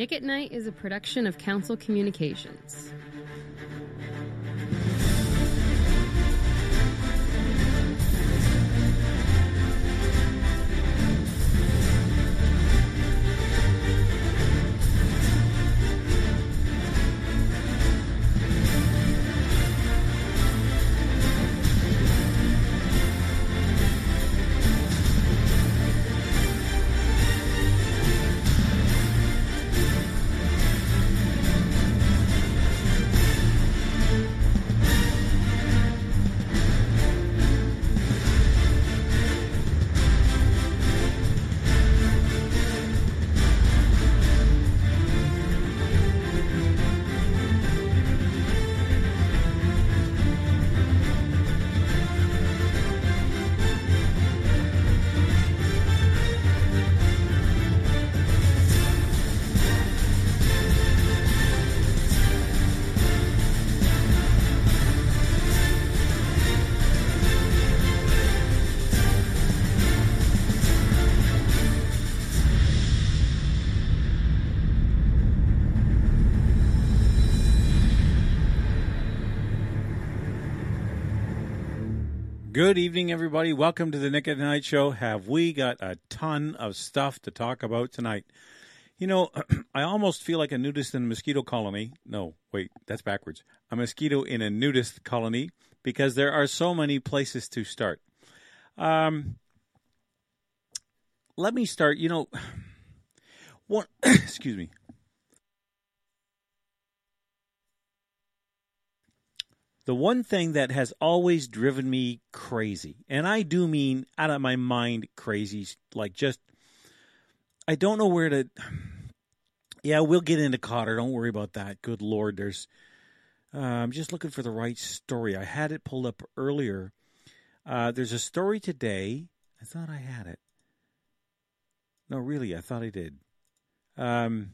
Nick at Night is a production of Council Communications. Good evening, everybody. Welcome to the Nick at Night Show. Have we got a ton of stuff to talk about tonight? You know, I almost feel like a nudist in a mosquito colony. No, wait, that's backwards. A mosquito in a nudist colony because there are so many places to start. Um, let me start. You know, one. excuse me. The one thing that has always driven me crazy, and I do mean out of my mind crazy, like just, I don't know where to. Yeah, we'll get into Khadr. Don't worry about that. Good Lord, there's. Uh, I'm just looking for the right story. I had it pulled up earlier. Uh, there's a story today. I thought I had it. No, really, I thought I did. Um,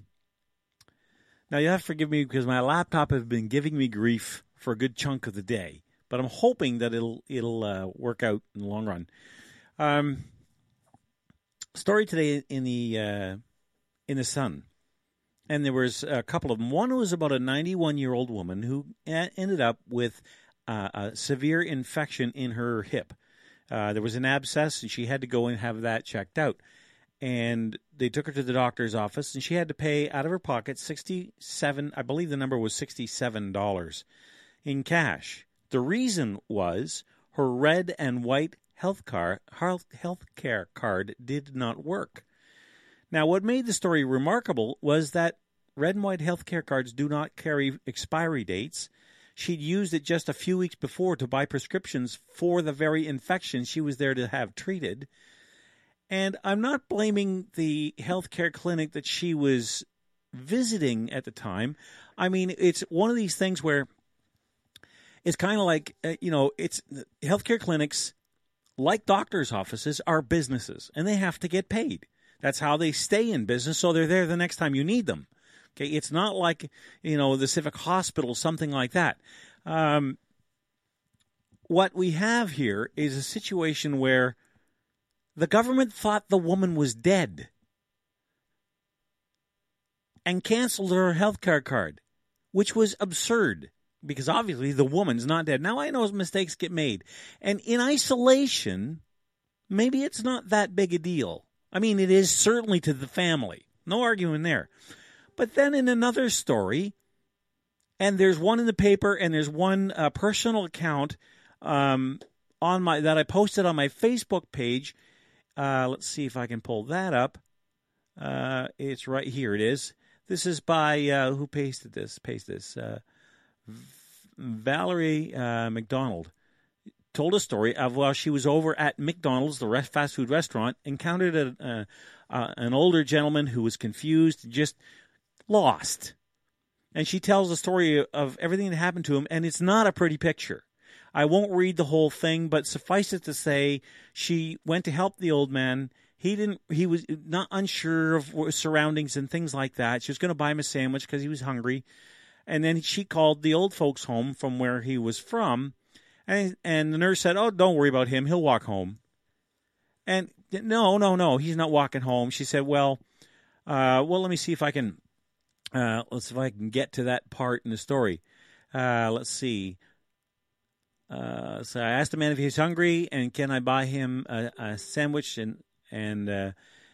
now you have to forgive me because my laptop has been giving me grief for a good chunk of the day. But I'm hoping that it'll it'll uh, work out in the long run. Um, story today in the uh, in the Sun, and there was a couple of them. One was about a 91 year old woman who ended up with uh, a severe infection in her hip. Uh, there was an abscess, and she had to go and have that checked out. And they took her to the doctor's office, and she had to pay out of her pocket sixty-seven. I believe the number was sixty-seven dollars in cash. The reason was her red and white health, car, health care card did not work. Now, what made the story remarkable was that red and white health care cards do not carry expiry dates. She'd used it just a few weeks before to buy prescriptions for the very infection she was there to have treated. And I'm not blaming the healthcare clinic that she was visiting at the time. I mean, it's one of these things where it's kind of like uh, you know, it's healthcare clinics, like doctors' offices, are businesses, and they have to get paid. That's how they stay in business, so they're there the next time you need them. Okay, it's not like you know the civic hospital, something like that. Um, what we have here is a situation where the government thought the woman was dead and canceled her health care card, which was absurd because obviously the woman's not dead. Now I know mistakes get made. And in isolation, maybe it's not that big a deal. I mean, it is certainly to the family. No arguing there. But then in another story, and there's one in the paper, and there's one uh, personal account um, on my that I posted on my Facebook page. Uh, let's see if I can pull that up. Uh, it's right here. It is. This is by uh, who pasted this? Pasted this. Valerie uh, McDonald told a story of while she was over at McDonald's, the fast food restaurant, encountered a, uh, an older gentleman who was confused, just lost. And she tells the story of everything that happened to him, and it's not a pretty picture. I won't read the whole thing, but suffice it to say, she went to help the old man. He didn't. He was not unsure of surroundings and things like that. She was going to buy him a sandwich because he was hungry. And then she called the old folks home from where he was from. And, and the nurse said, Oh, don't worry about him. He'll walk home. And no, no, no, he's not walking home. She said, Well, uh, well, let me see if I can Uh, let's see if I can get to that part in the story. Uh, let's see. Uh, so I asked the man if he's hungry and can I buy him a, a sandwich and and uh,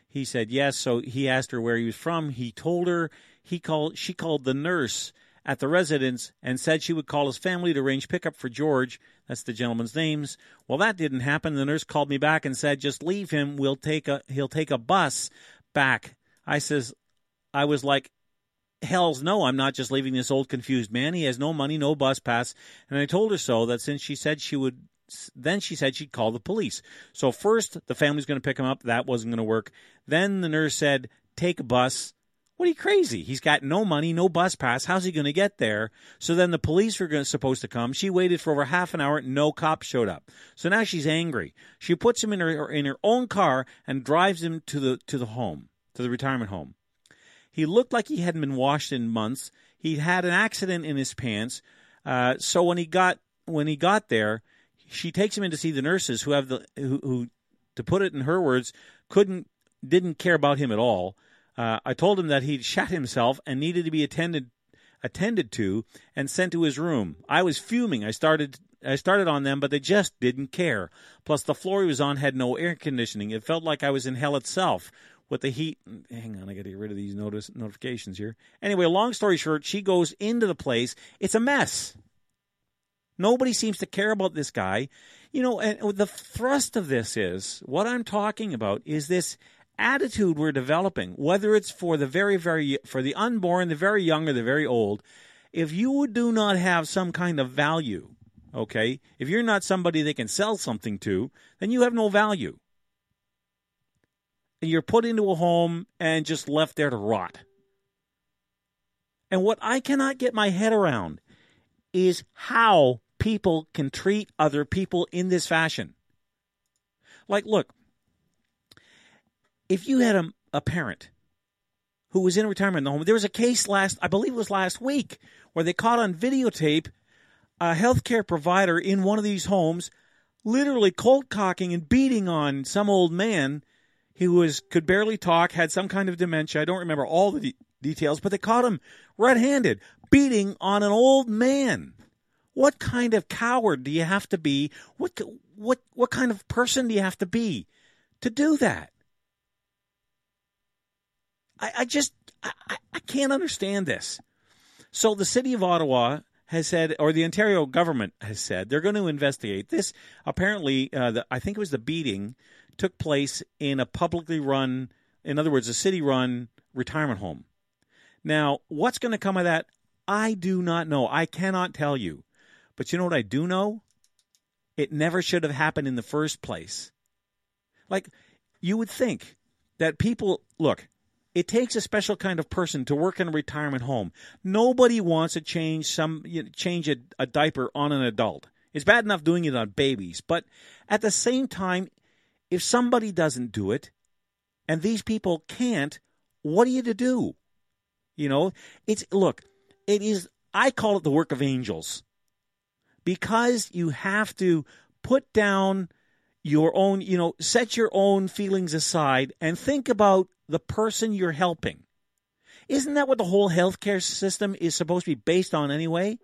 he said yes. So he asked her where he was from. He told her he called she called the nurse at the residence and said she would call his family to arrange pickup for George. That's the gentleman's names. Well, that didn't happen. The nurse called me back and said, "Just leave him. We'll take a he'll take a bus back." I says, I was like, hell's no, I'm not just leaving this old confused man. He has no money, no bus pass. And I told her so that since she said she would, then she said she'd call the police. So first, the family's going to pick him up. That wasn't going to work. Then the nurse said, take a bus. What are you crazy? He's got no money, no bus pass. How's he going to get there? So then the police were going, supposed to come. She waited for over half an hour. No cop showed up. So now she's angry. She puts him in her in her own car and drives him to the to the home, to the retirement home. He looked like he hadn't been washed in months. He had an accident in his pants. Uh, so when he got when he got there, she takes him in to see the nurses who have the who, who to put it in her words, couldn't didn't care about him at all. Uh, I told him that he'd shot himself and needed to be attended attended to and sent to his room. I was fuming. I started I started on them, but they just didn't care. Plus, the floor he was on had no air conditioning. It felt like I was in hell itself with the heat. Hang on, I got to get rid of these notice notifications here. Anyway, long story short, she goes into the place. It's a mess. Nobody seems to care about this guy. You know, and the thrust of this is what I'm talking about is this attitude we're developing, whether it's for the very, very, for the unborn, the very young, or the very old. If you do not have some kind of value, okay, if you're not somebody they can sell something to, then you have no value And you're put into a home and just left there to rot. And what I cannot get my head around is how people can treat other people in this fashion. Like, look, if you had a, a parent who was in retirement home, there was a case last, I believe it was last week, where they caught on videotape a healthcare provider in one of these homes literally cold cocking and beating on some old man who was could barely talk, had some kind of dementia. I don't remember all the de- details, but they caught him red-handed beating on an old man. What kind of coward do you have to be? What what what kind of person do you have to be to do that? I, I just I, I can't understand this. So the city of Ottawa has said, or the Ontario government has said, they're going to investigate this. Apparently, uh, the, I think it was the beating took place in a publicly run, in other words, a city run retirement home. Now, what's going to come of that? I do not know. I cannot tell you. But you know what I do know? It never should have happened in the first place. Like, you would think that people, look, it takes a special kind of person to work in a retirement home. Nobody wants to change some you know, change a, a diaper on an adult. It's bad enough doing it on babies, but at the same time, if somebody doesn't do it and these people can't, what are you to do? You know, it's look, it is I call it the work of angels. Because you have to put down your own, you know, set your own feelings aside and think about the person you're helping. Isn't that what the whole healthcare system is supposed to be based on anyway?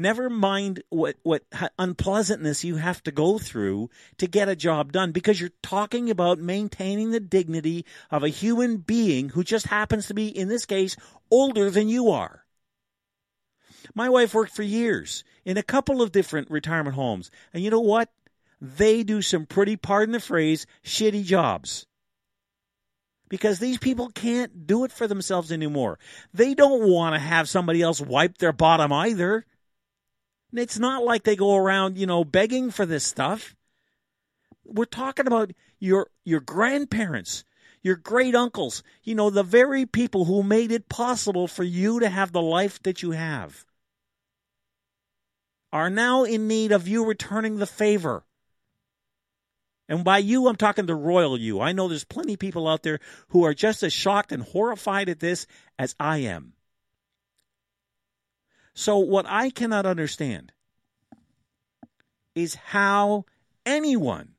Never mind what, what unpleasantness you have to go through to get a job done because you're talking about maintaining the dignity of a human being who just happens to be, in this case, older than you are. My wife worked for years in a couple of different retirement homes. And you know what? They do some pretty, pardon the phrase, shitty jobs because these people can't do it for themselves anymore. They don't want to have somebody else wipe their bottom either. And it's not like they go around, you know, begging for this stuff. We're talking about your your grandparents, your great uncles, you know, the very people who made it possible for you to have the life that you have are now in need of you returning the favor. And by you, I'm talking the royal you. I know there's plenty of people out there who are just as shocked and horrified at this as I am. So, what I cannot understand is how anyone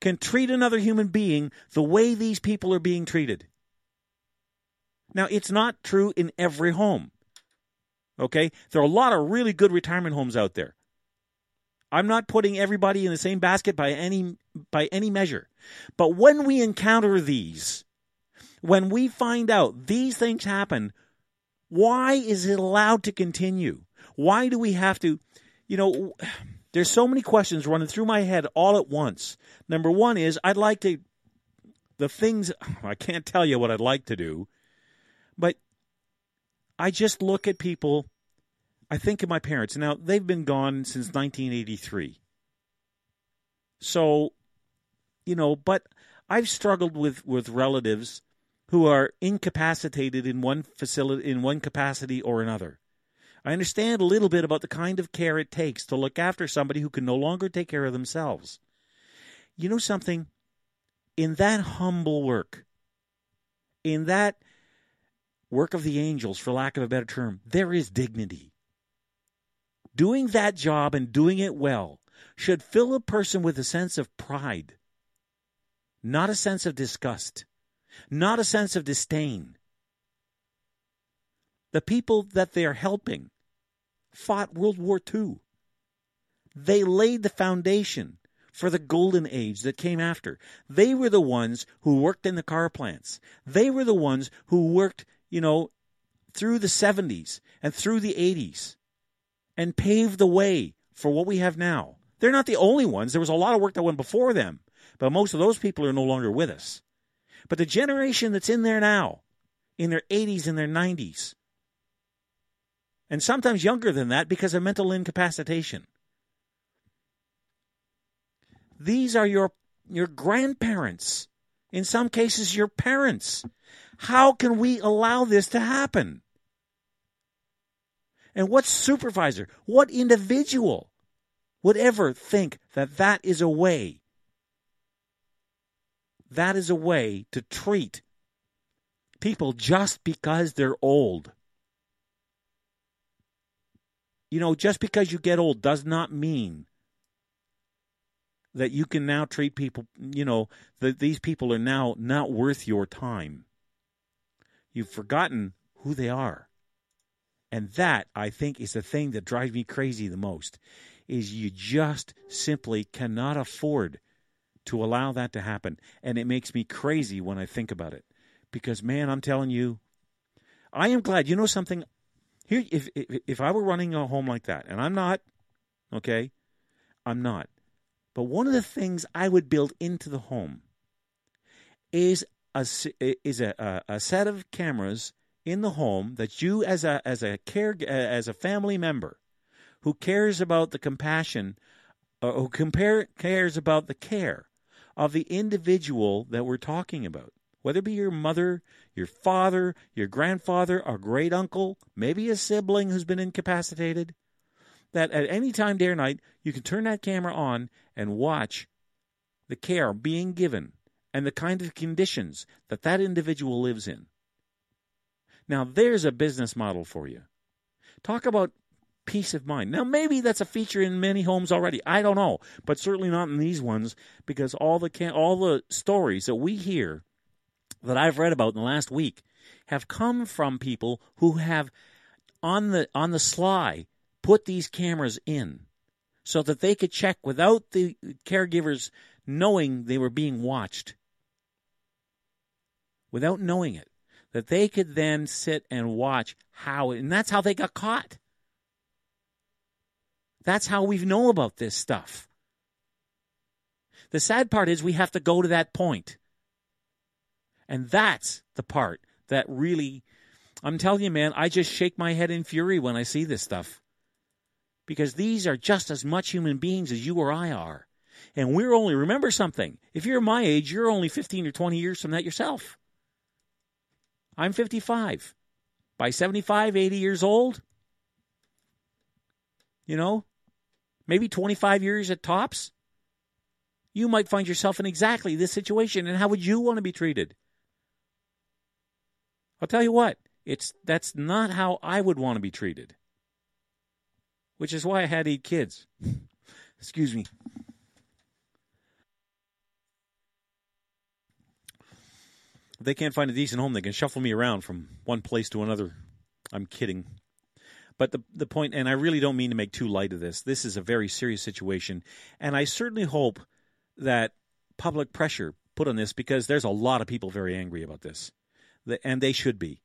can treat another human being the way these people are being treated. Now, it's not true in every home. Okay? There are a lot of really good retirement homes out there. I'm not putting everybody in the same basket by any by any measure. But when we encounter these, when we find out these things happen, why is it allowed to continue? Why do we have to, you know, there's so many questions running through my head all at once. Number one is I'd like to, the things, I can't tell you what I'd like to do, but I just look at people. I think of my parents. Now, they've been gone since 1983. So, you know, but I've struggled with, with relatives who are incapacitated in one facility in one capacity or another. I understand a little bit about the kind of care it takes to look after somebody who can no longer take care of themselves. You know something? In that humble work, in that work of the angels, for lack of a better term, there is dignity. Doing that job and doing it well should fill a person with a sense of pride, not a sense of disgust not a sense of disdain. The people that they are helping fought World War II. They laid the foundation for the golden age that came after. They were the ones who worked in the car plants. They were the ones who worked, you know, through the 70s and through the 80s and paved the way for what we have now. They're not the only ones. There was a lot of work that went before them, but most of those people are no longer with us. But the generation that's in there now, in their 80s and their 90s, and sometimes younger than that because of mental incapacitation. These are your your grandparents. In some cases your parents. How can we allow this to happen? And what supervisor, what individual would ever think that that is a way that is a way to treat people just because they're old. You know, just because you get old does not mean that you can now treat people, you know, that these people are now not worth your time. You've forgotten who they are. And that, I think, is the thing that drives me crazy the most, is you just simply cannot afford to allow that to happen. And it makes me crazy when I think about it. Because, man, I'm telling you, I am glad. You know something? Here, if, if, if I were running a home like that, and I'm not, okay, I'm not. But one of the things I would build into the home is a is a, a, a set of cameras in the home that you as a as a care as a family member who cares about the compassion uh, who compare cares about the care of the individual that we're talking about. Whether it be your mother, your father, your grandfather, a great uncle, maybe a sibling who's been incapacitated, that at any time, day or night, you can turn that camera on and watch the care being given and the kind of conditions that that individual lives in. Now, there's a business model for you. Talk about peace of mind. Now, maybe that's a feature in many homes already. I don't know, but certainly not in these ones because all the can- all the stories that we hear that I've read about in the last week have come from people who have on the on the sly put these cameras in so that they could check without the caregivers knowing they were being watched without knowing it that they could then sit and watch how and that's how they got caught that's how we know about this stuff. The sad part is we have to go to that point. And that's the part that really, I'm telling you, man, I just shake my head in fury when I see this stuff. Because these are just as much human beings as you or I are. And we're only, remember something, if you're my age, you're only 15 or 20 years from that yourself. I'm 55. By 75, 80 years old, you know, maybe 25 years at tops, you might find yourself in exactly this situation. And how would you want to be treated? I'll tell you what, it's that's not how I would want to be treated. Which is why I had eight kids. Excuse me. If they can't find a decent home, they can shuffle me around from one place to another. I'm kidding. But the the point, and I really don't mean to make too light of this. This is a very serious situation, and I certainly hope that public pressure put on this because there's a lot of people very angry about this, and they should be.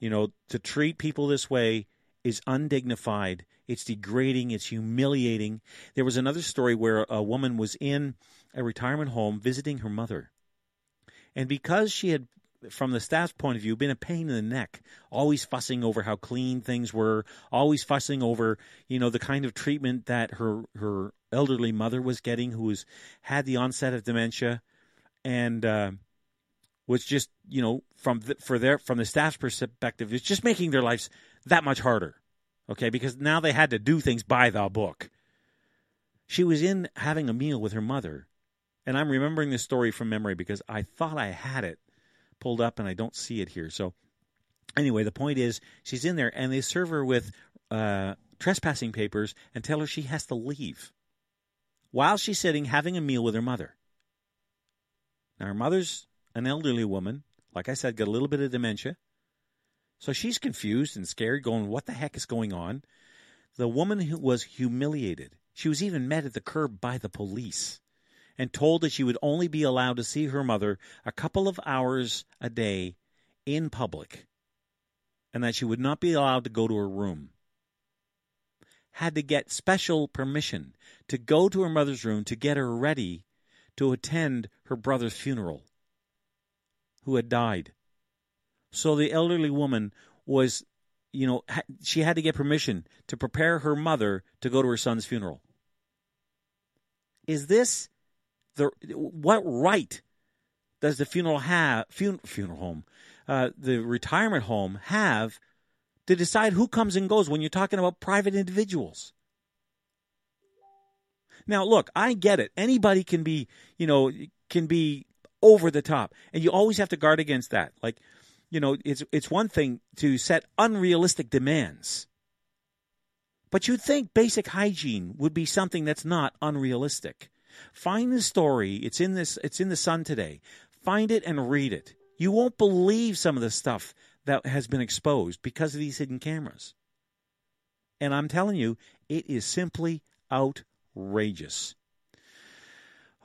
You know, to treat people this way is undignified. It's degrading. It's humiliating. There was another story where a woman was in a retirement home visiting her mother, and because she had from the staff's point of view, been a pain in the neck, always fussing over how clean things were, always fussing over, you know, the kind of treatment that her her elderly mother was getting, who was had the onset of dementia, and uh, was just, you know, from the, for their from the staff's perspective, it's just making their lives that much harder, okay? Because now they had to do things by the book. She was in having a meal with her mother, and I'm remembering this story from memory because I thought I had it pulled up and I don't see it here. So anyway, the point is she's in there and they serve her with uh, trespassing papers and tell her she has to leave while she's sitting having a meal with her mother. Now her mother's an elderly woman, like I said, got a little bit of dementia. So she's confused and scared, going, What the heck is going on? The woman was humiliated. She was even met at the curb by the police and told that she would only be allowed to see her mother a couple of hours a day in public and that she would not be allowed to go to her room. Had to get special permission to go to her mother's room to get her ready to attend her brother's funeral, who had died. So the elderly woman was, you know, she had to get permission to prepare her mother to go to her son's funeral. Is this the what right does the funeral have fun, funeral home, uh, the retirement home have to decide who comes and goes when you're talking about private individuals? Now, look, I get it. Anybody can be, you know, can be over the top, and you always have to guard against that. Like, you know, it's it's one thing to set unrealistic demands, but you'd think basic hygiene would be something that's not unrealistic. Find the story. It's in this it's in the Sun today. Find it and read it. You won't believe some of the stuff that has been exposed because of these hidden cameras. And I'm telling you, it is simply outrageous.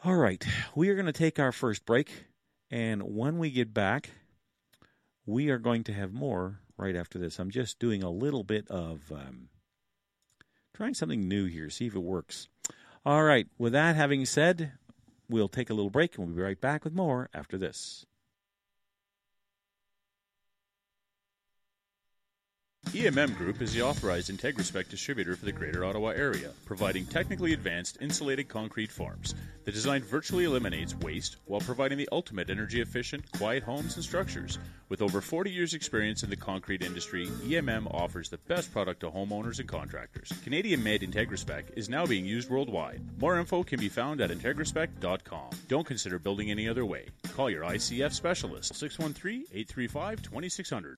All right, we are going to take our first break. And when we get back, we are going to have more right after this. I'm just doing a little bit of um, trying something new here, see if it works. All right. With that having said, we'll take a little break and we'll be right back with more after this. EMM Group is the authorized IntegraSpec distributor for the Greater Ottawa area, providing technically advanced insulated concrete forms. The design virtually eliminates waste while providing the ultimate energy efficient, quiet homes and structures. With over 40 years' experience in the concrete industry, EMM offers the best product to homeowners and contractors. Canadian made IntegraSpec is now being used worldwide. More info can be found at IntegraSpec.com. Don't consider building any other way. Call your ICF specialist 613 835 2600.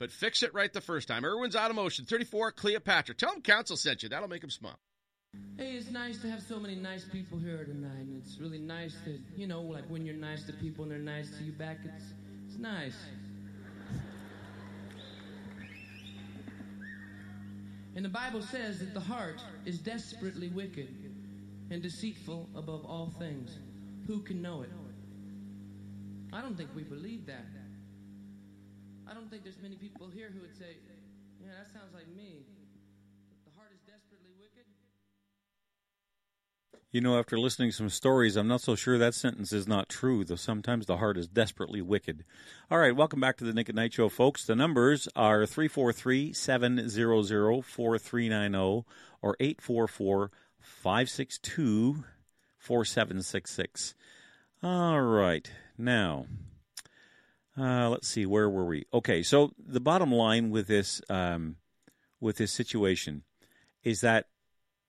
but fix it right the first time. Irwin's Automotion, 34 Cleopatra. Tell them Council sent you. That'll make them smile. Hey, it's nice to have so many nice people here tonight, and it's really nice to, you know, like when you're nice to people and they're nice to you back, it's, it's nice. And the Bible says that the heart is desperately wicked and deceitful above all things. Who can know it? I don't think we believe that. I don't think there's many people here who would say, yeah, that sounds like me. The heart is desperately wicked. You know, after listening to some stories, I'm not so sure that sentence is not true, though sometimes the heart is desperately wicked. All right, welcome back to the Nick at Night Show, folks. The numbers are 343 700 4390 or 844 562 4766. All right, now uh, let's see, where were we? Okay, so the bottom line with this um, with this situation is that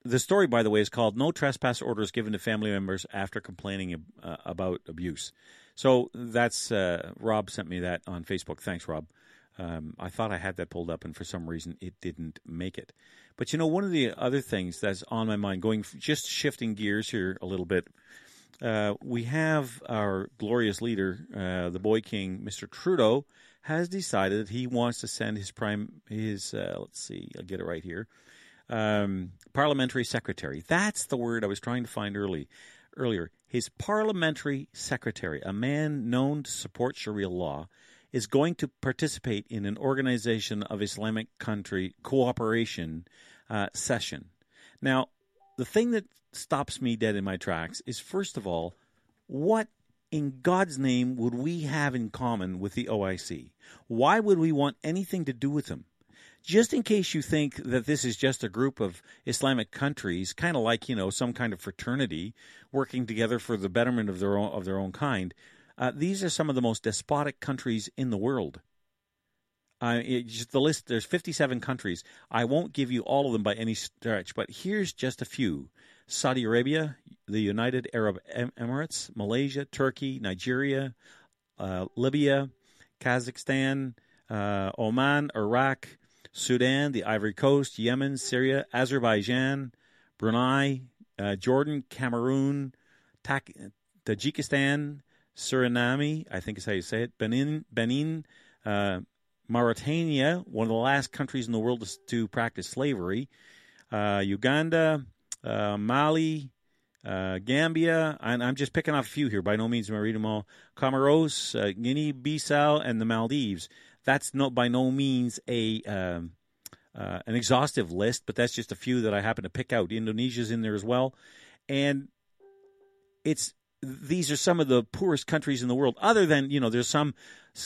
the story, by the way, is called "No Trespass Orders Given to Family Members After Complaining uh, About Abuse." So that's uh, Rob sent me that on Facebook. Thanks, Rob. Um, I thought I had that pulled up, and for some reason it didn't make it. But you know, one of the other things that's on my mind, going just shifting gears here a little bit, uh, we have our glorious leader, uh, the boy king, Mr. Trudeau, has decided that he wants to send his prime his uh, let's see, I'll get it right here, um, parliamentary secretary. That's the word I was trying to find early earlier. His parliamentary secretary, a man known to support Sharia law, is going to participate in an organization of Islamic country cooperation uh, session. Now, the thing that stops me dead in my tracks is first of all, what in God's name would we have in common with the OIC? Why would we want anything to do with them? Just in case you think that this is just a group of Islamic countries, kind of like you know some kind of fraternity working together for the betterment of their own of their own kind, uh, these are some of the most despotic countries in the world. Uh, the list there's 57 countries. I won't give you all of them by any stretch, but here's just a few: Saudi Arabia, the United Arab Emirates, Malaysia, Turkey, Nigeria, uh, Libya, Kazakhstan, uh, Oman, Iraq, Sudan, the Ivory Coast, Yemen, Syria, Azerbaijan, Brunei, uh, Jordan, Cameroon, Tajikistan, Suriname, I think is how you say it, Benin, Benin, uh, Mauritania, one of the last countries in the world to, to practice slavery, uh, Uganda, uh, Mali, uh, Gambia, and I'm just picking off a few here. By no means am I reading them all. Comoros, uh, Guinea-Bissau, and the Maldives. That's not by no means a um, uh, an exhaustive list, but that's just a few that I happen to pick out. Indonesia's in there as well, and it's these are some of the poorest countries in the world. Other than you know, there's some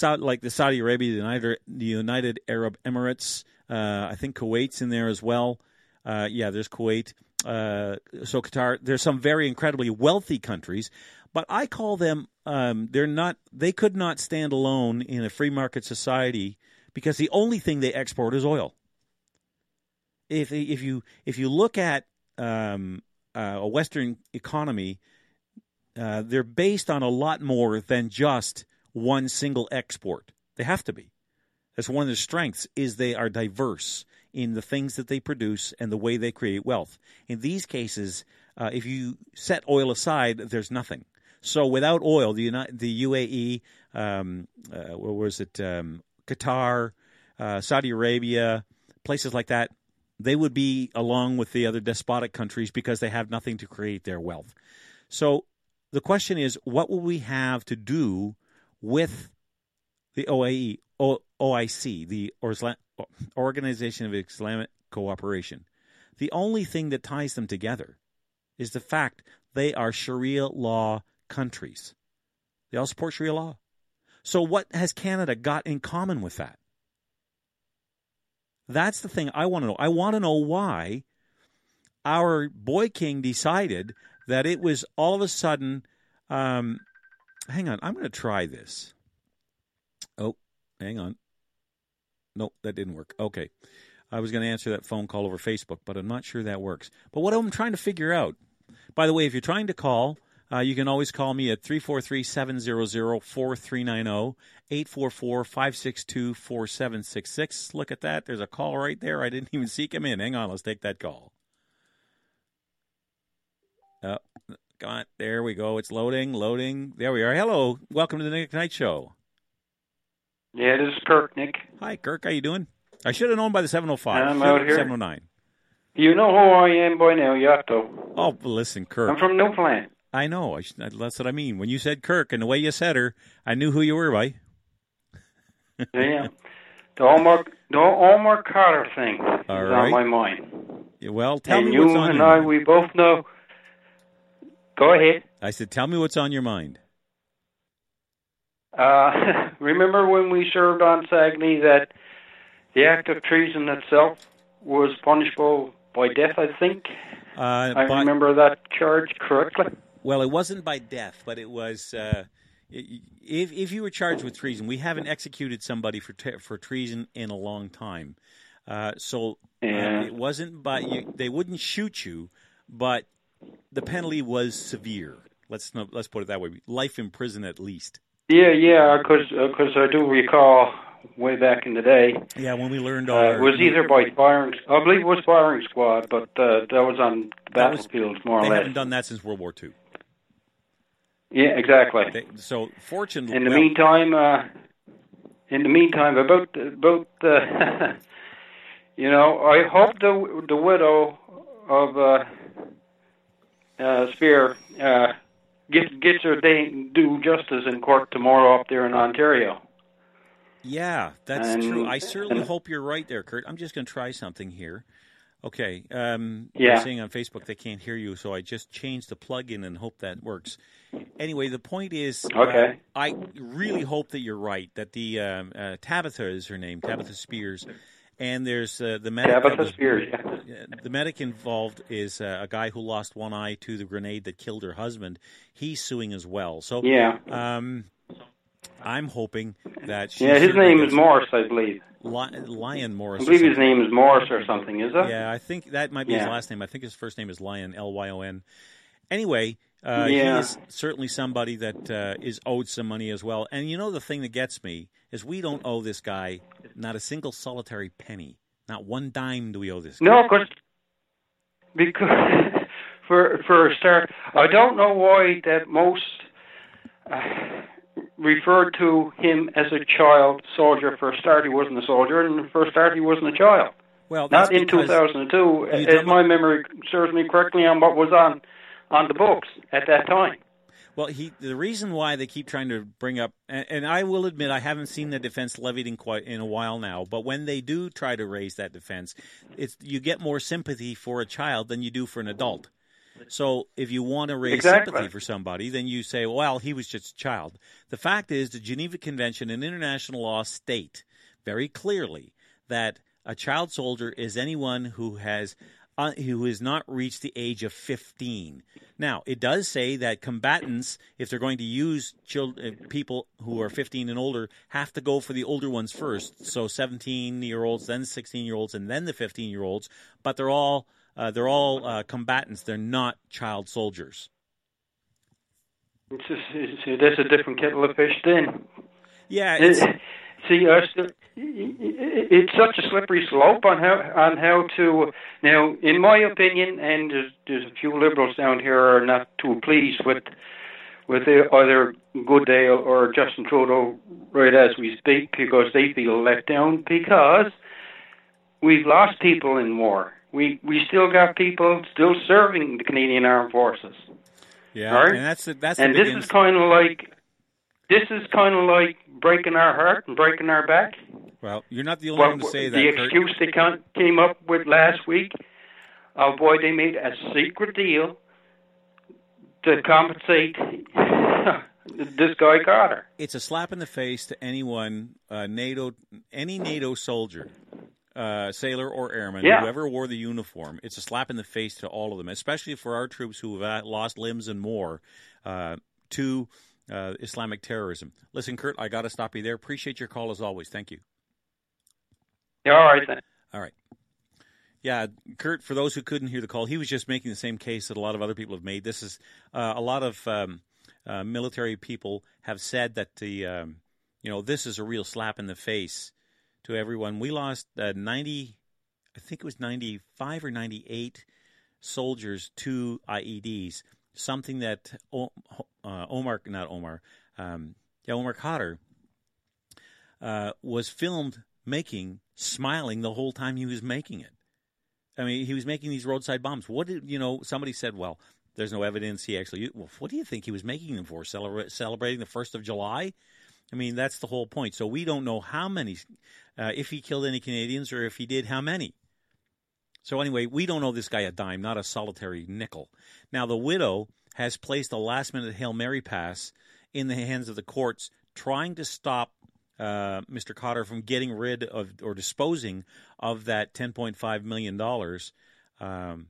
like the Saudi Arabia, the United, the United Arab Emirates. Uh, I think Kuwait's in there as well. Uh, yeah, there's Kuwait. Uh, so Qatar. There's some very incredibly wealthy countries, but I call them um, they're not they could not stand alone in a free market society because the only thing they export is oil. If if you if you look at um, uh, a Western economy, uh, they're based on a lot more than just one single export. They have to be. That's one of their strengths is they are diverse in the things that they produce and the way they create wealth. In these cases, uh, if you set oil aside, there's nothing. So without oil, the United, the UAE, um, uh, what was it, um, Qatar, uh, Saudi Arabia, places like that, they would be along with the other despotic countries because they have nothing to create their wealth. So the question is, what will we have to do with the OAE, OIC, the Organization of Islamic Cooperation? The only thing that ties them together is the fact they are Sharia law countries. They all support Sharia law. So, what has Canada got in common with that? That's the thing I want to know. I want to know why our boy king decided that it was all of a sudden. Um, hang on, I'm going to try this. Oh, hang on. Nope, that didn't work. Okay. I was going to answer that phone call over Facebook, but I'm not sure that works. But what I'm trying to figure out, by the way, if you're trying to call, uh, you can always call me at 343 700 4390 844 562 4766. Look at that. There's a call right there. I didn't even see him in. Hang on. Let's take that call. Oh, come on. There we go. It's loading, loading. There we are. Hello. Welcome to the Nick Night Show. Yeah, this is Kirk, Nick. Hi, Kirk. How you doing? I should have known by the 705. I'm out here. 709. You know who I am by now, you have to. Oh, listen, Kirk. I'm from Newfoundland. I know. I that's what I mean. When you said Kirk and the way you said her, I knew who you were by. yeah. The Omar, the Omar Carter thing All is right. on my mind. Yeah, well, tell and me you what's on and your I, mind. we both know. Go ahead. I said, tell me what's on your mind. Uh, remember when we served on Saguenay that the act of treason itself was punishable by death, I think? Uh, I but- remember that charge correctly. Well, it wasn't by death, but it was. Uh, if if you were charged with treason, we haven't executed somebody for te- for treason in a long time. Uh, so Yeah. uh, it wasn't by you, they wouldn't shoot you, but the penalty was severe. Let's let's put it that way: life in prison at least. Yeah, yeah, because because I do recall way back in the day. Yeah, when we learned Uh, our it was either by firing, I believe it was firing squad, but uh, that was on That was- battlefields more they or less. They haven't done that since World War II. Yeah, exactly. They, so fortunately, In the well, meantime, uh, in the meantime, about about uh, you know, I hope the the widow of uh, uh, Speer uh, gets gets her day due justice in court tomorrow up there in Ontario. Yeah, that's And- true. I certainly and- hope you're right there, Kurt. I'm just going to try something here. Okay. Um, Yeah. Saying on Facebook they can't hear you, so I just changed the plug-in and hope that works. Anyway, the point is, uh, Okay. I really hope that you're right. That the um, uh, Tabitha is her name, Tabitha Spears, and there's uh, the medic. Tabitha was- Spears. Yeah. the medic involved is uh, a guy who lost one eye to the grenade that killed her husband. He's suing as well. So Yeah. um, I'm hoping that she Yeah, his name is Morris, I believe. Lion Morris. I believe his name is Morris or something, is it? Yeah, I think that might be his last name. I think his first name is Lion, L Y O N. Anyway, uh, Yeah. he is certainly somebody that uh, is owed some money as well. And you know, the thing that gets me is we don't owe this guy not a single solitary penny, not one dime do we owe this. guy. No, cause, because for for a start, I don't know why that most uh, referred to him as a child soldier. For a start, he wasn't a soldier, and for a start, he wasn't a child. Well, Not in 2002, You as my memory serves me correctly on what was on on the books at that time. Well, he the reason why they keep trying to bring up, and, and I will admit I haven't seen the defense levied in quite in a while now. But when they do try to raise that defense, it's you get more sympathy for a child than you do for an adult. So if you want to raise Exactly. sympathy for somebody, then you say, well, he was just a child. The fact is, the Geneva Convention and international law state very clearly that a child soldier is anyone who has uh, who has not reached the age of 15. Now, it does say that combatants, if they're going to use chil- uh, people who are 15 and older, have to go for the older ones first. So 17 year olds, then 16 year olds, and then the 15 year olds. But they're all uh, they're all uh, combatants. They're not child soldiers. It's that's a different kettle of fish. Then Yeah, it's, It- See, uh, st- it's such a slippery slope on how on how to now. In my opinion, and there's, there's a few liberals down here are not too pleased with with the- either Goodale or Justin Trudeau right as we speak because they feel let down because we've lost people in war. We we still got people still serving the Canadian Armed Forces. yeah, Right? and that's the, that's and this is kind of like this is kind of like breaking our heart and breaking our back. well, you're not the only Well, one to say that. the Kurt. excuse they con- came up with last week, oh boy, they made a secret deal to compensate this guy Carter. it's a slap in the face to anyone uh, NATO, any NATO soldier, uh, sailor or airman, Yeah. whoever wore the uniform. It's a slap in the face to all of them, especially for our troops who have uh, lost limbs and more uh, to uh, Islamic terrorism. Listen, Kurt, I got to stop you there. Appreciate your call as always. Thank you. All right then. All right. Yeah, Kurt, for those who couldn't hear the call, he was just making the same case that a lot of other people have made. This is uh, a lot of um, uh, military people have said that the um, you know this is a real slap in the face to everyone. We lost uh, ninety, I think it was ninety five or ninety eight soldiers to IEDs. Something that o- uh, Omar, not Omar, um, yeah, Omar Khadr uh, was filmed making, smiling the whole time he was making it. I mean, he was making these roadside bombs. What did you know? Somebody said, "Well, there's no evidence he actually." Well, what do you think he was making them for? Celebra- celebrating the first of July? I mean, that's the whole point. So we don't know how many, uh, if he killed any Canadians, or if he did, how many. So anyway, we don't owe this guy a dime, not a solitary nickel. Now the widow has placed a last-minute hail mary pass in the hands of the courts, trying to stop uh, Mr. Khadr from getting rid of or disposing of that $10.5 million um,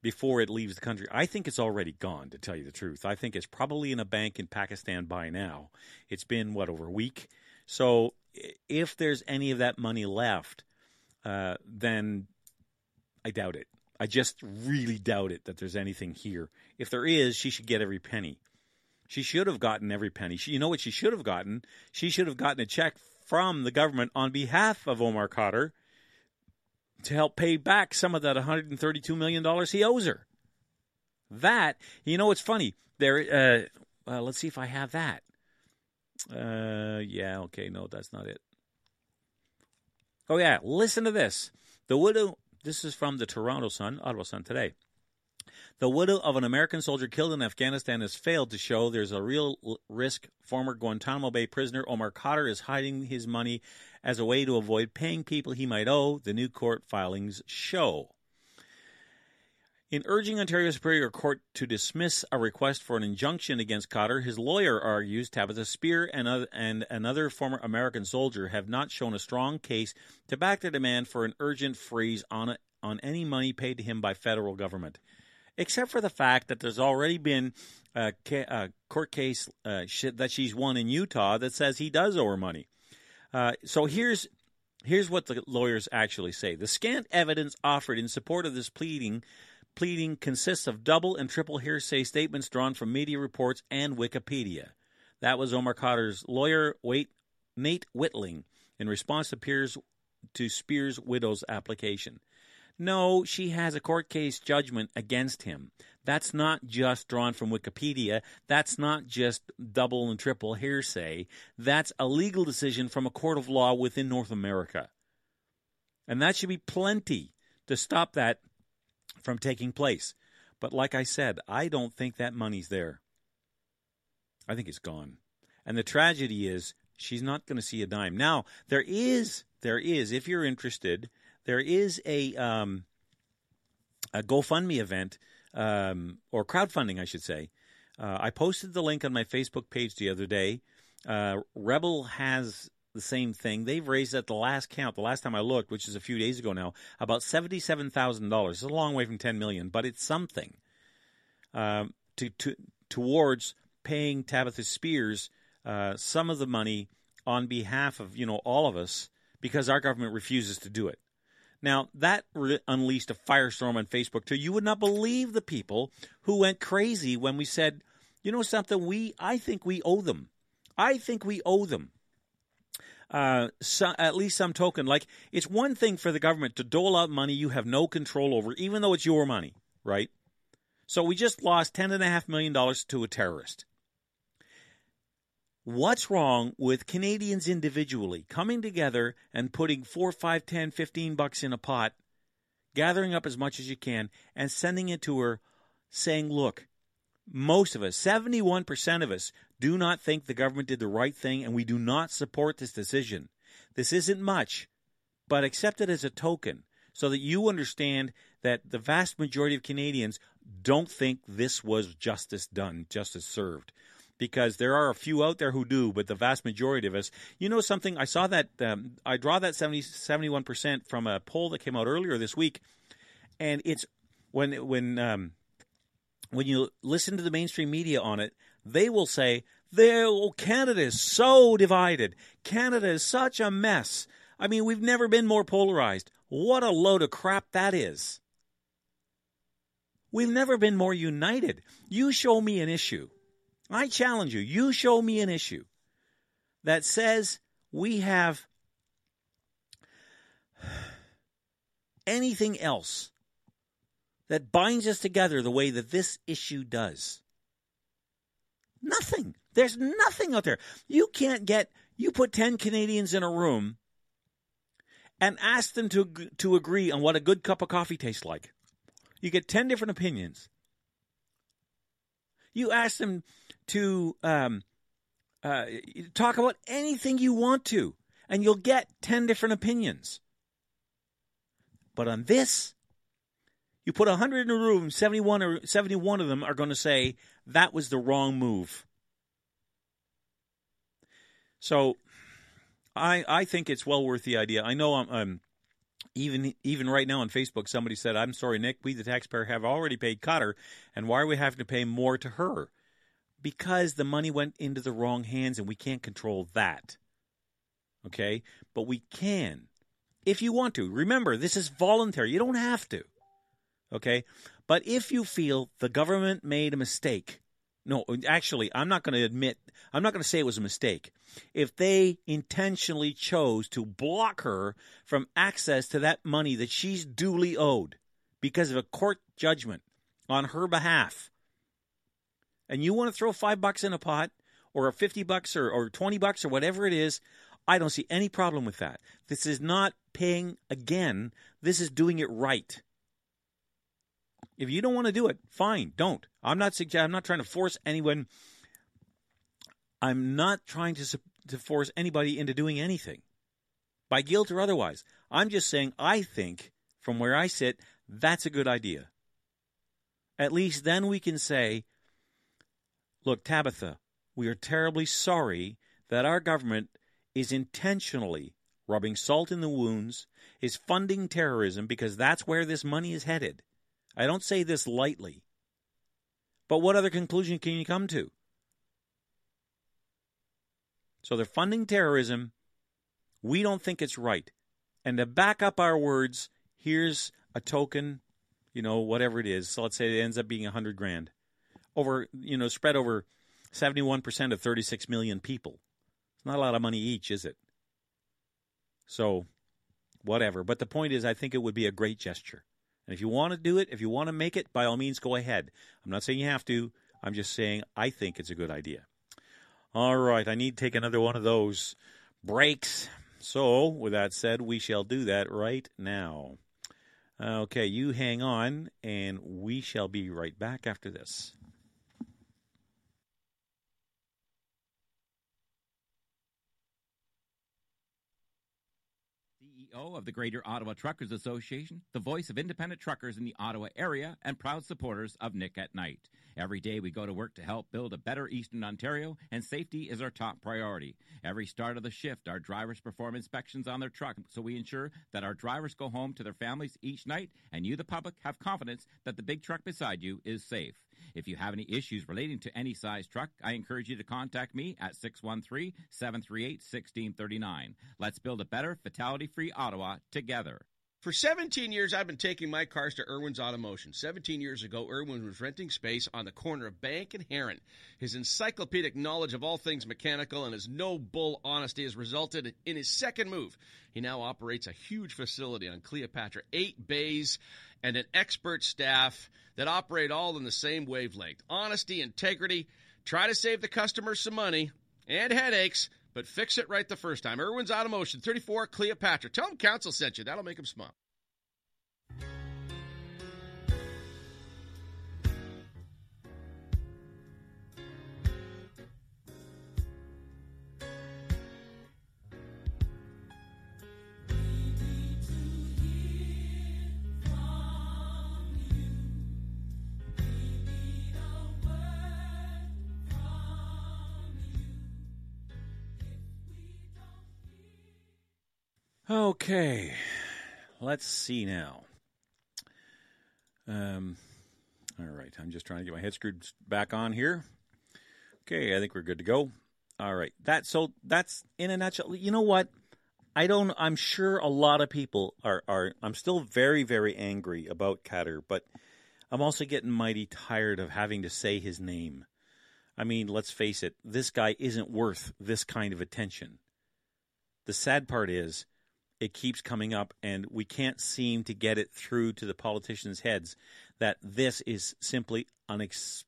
before it leaves the country. I think it's already gone, to tell you the truth. I think it's probably in a bank in Pakistan by now. It's been, what, over a week? So if there's any of that money left, uh, then I doubt it. I just really doubt it that there's anything here. If there is, she should get every penny. She should have gotten every penny. She, you know what she should have gotten? She should have gotten a check from the government on behalf of Omar Khadr to help pay back some of that $132 million he owes her. That, you know it's funny? There, uh, uh, let's see if I have that. Uh, yeah, okay, no, that's not it. Oh, yeah, listen to this. The widow, this is from the Toronto Sun, Ottawa Sun today. The widow of an American soldier killed in Afghanistan has failed to show there's a real risk former Guantanamo Bay prisoner Omar Khadr is hiding his money as a way to avoid paying people he might owe, the new court filings show. In urging Ontario Superior Court to dismiss a request for an injunction against Khadr, his lawyer argues Tabitha Speer and, and another former American soldier have not shown a strong case to back their demand for an urgent freeze on, a, on any money paid to him by federal government, except for the fact that there's already been a, a court case uh, that she's won in Utah that says he does owe her money. Uh, so here's here's what the lawyers actually say: the scant evidence offered in support of this pleading pleading consists of double and triple hearsay statements drawn from media reports and Wikipedia. That was Omar Khadr's lawyer, Nate Whitling, in response to, Piers, to Speer's widow's application. No, she has a court case judgment against him. That's not just drawn from Wikipedia. That's not just double and triple hearsay. That's a legal decision from a court of law within North America. And that should be plenty to stop that from taking place. But like I said, I don't think that money's there. I think it's gone. And the tragedy is she's not going to see a dime. Now, there is there is if you're interested, there is a um, a GoFundMe event um, or crowdfunding, I should say. Uh, I posted the link on my Facebook page the other day. Uh, Rebel has the same thing. They've raised at the last count, the last time I looked, which is a few days ago now, about seventy-seven thousand dollars. It's a long way from ten million, but it's something um, to, to towards paying Tabitha Spears uh, some of the money on behalf of you know all of us because our government refuses to do it. Now that re- unleashed a firestorm on Facebook too. You would not believe the people who went crazy when we said, you know something, we I think we owe them. I think we owe them uh, so, at least some token. Like it's one thing for the government to dole out money you have no control over, even though it's your money, right? So we just lost ten and a half million dollars to a terrorist. What's wrong with Canadians individually coming together and putting four, five, ten, fifteen bucks in a pot, gathering up as much as you can, and sending it to her, saying, "Look, most of us, 71% of us, do not think the government did the right thing and we do not support this decision. This isn't much, but accept it as a token so that you understand that the vast majority of Canadians don't think this was justice done, justice served. Because there are a few out there who do, but the vast majority of us, you know something, I saw that, um, I draw that 70, 71% from a poll that came out earlier this week, and it's when, when, um, when you listen to the mainstream media on it, they will say, oh, Canada is so divided. Canada is such a mess. I mean, we've never been more polarized. What a load of crap that is. We've never been more united. You show me an issue. I challenge you. You show me an issue that says we have anything else that binds us together the way that this issue does. Nothing. There's nothing out there. You can't get, you put 10 Canadians in a room and ask them to, to agree on what a good cup of coffee tastes like. You get 10 different opinions. You ask them to um, uh, talk about anything you want to, and you'll get 10 different opinions. But on this, you put 100 in a room, 71 or 71 of them are going to say that was the wrong move. So I I think it's well worth the idea. I know I'm, I'm even even right now on Facebook somebody said, "I'm sorry, Nick, we the taxpayer have already paid Khadr, and why are we having to pay more to her?" Because the money went into the wrong hands and we can't control that. Okay? But we can if you want to. Remember, this is voluntary. You don't have to. Okay? But if you feel the government made a mistake, no, actually, I'm not going to admit, I'm not going to say it was a mistake. If they intentionally chose to block her from access to that money that she's duly owed because of a court judgment on her behalf, and you want to throw five bucks in a pot, or 50 bucks or, or 20 bucks or whatever it is, I don't see any problem with that. This is not paying again. This is doing it right. If you don't want to do it, fine, don't. I'm not suggest- I'm not trying to force anyone. I'm not trying to to force anybody into doing anything by guilt or otherwise. I'm just saying I think from where I sit that's a good idea. At least then we can say, look, Tabitha, we are terribly sorry that our government is intentionally rubbing salt in the wounds, is funding terrorism because that's where this money is headed. I don't say this lightly. But what other conclusion can you come to? So they're funding terrorism. We don't think it's right. And to back up our words, here's a token, you know, whatever it is. So let's say it ends up being a hundred grand over, you know, spread over 71% of 36 million people. It's not a lot of money each, is it? So, whatever. But the point is, I think it would be a great gesture. And if you want to do it, if you want to make it, by all means, go ahead. I'm not saying you have to. I'm just saying I think it's a good idea. All right, I need to take another one of those breaks. So, with that said, we shall do that right now. Okay, you hang on, and we shall be right back after this. CEO of the Greater Ottawa Truckers Association, the voice of independent truckers in the Ottawa area, and proud supporters of Nick at Night. Every day we go to work to help build a better Eastern Ontario, and safety is our top priority. Every start of the shift, our drivers perform inspections on their truck so we ensure that our drivers go home to their families each night, and you, the public, have confidence that the big truck beside you is safe. If you have any issues relating to any size truck, I encourage you to contact me at 613 738 1639. Let's build a better, fatality free Ottawa together. For 17 years, I've been taking my cars to Irwin's Automotion. 17 years ago, Irwin was renting space on the corner of Bank and Heron. His encyclopedic knowledge of all things mechanical and his no bull honesty has resulted in his second move. He now operates a huge facility on Cleopatra, eight bays, and an expert staff that operate all in the same wavelength. Honesty, integrity, try to save the customer some money and headaches but fix it right the first time. Irwin's Automotion, 34 Cleopatra. Tell them Council sent you. That'll make them smile. Okay, let's see now. Um, all right, I'm just trying to get my head screwed back on here. Okay, I think we're good to go. All right, that so that's in a nutshell. You know what? I don't. I'm sure a lot of people are are. I'm still very very angry about Khadr, but I'm also getting mighty tired of having to say his name. I mean, let's face it. This guy isn't worth this kind of attention. The sad part is it keeps coming up, and we can't seem to get it through to the politicians' heads that this is simply unex-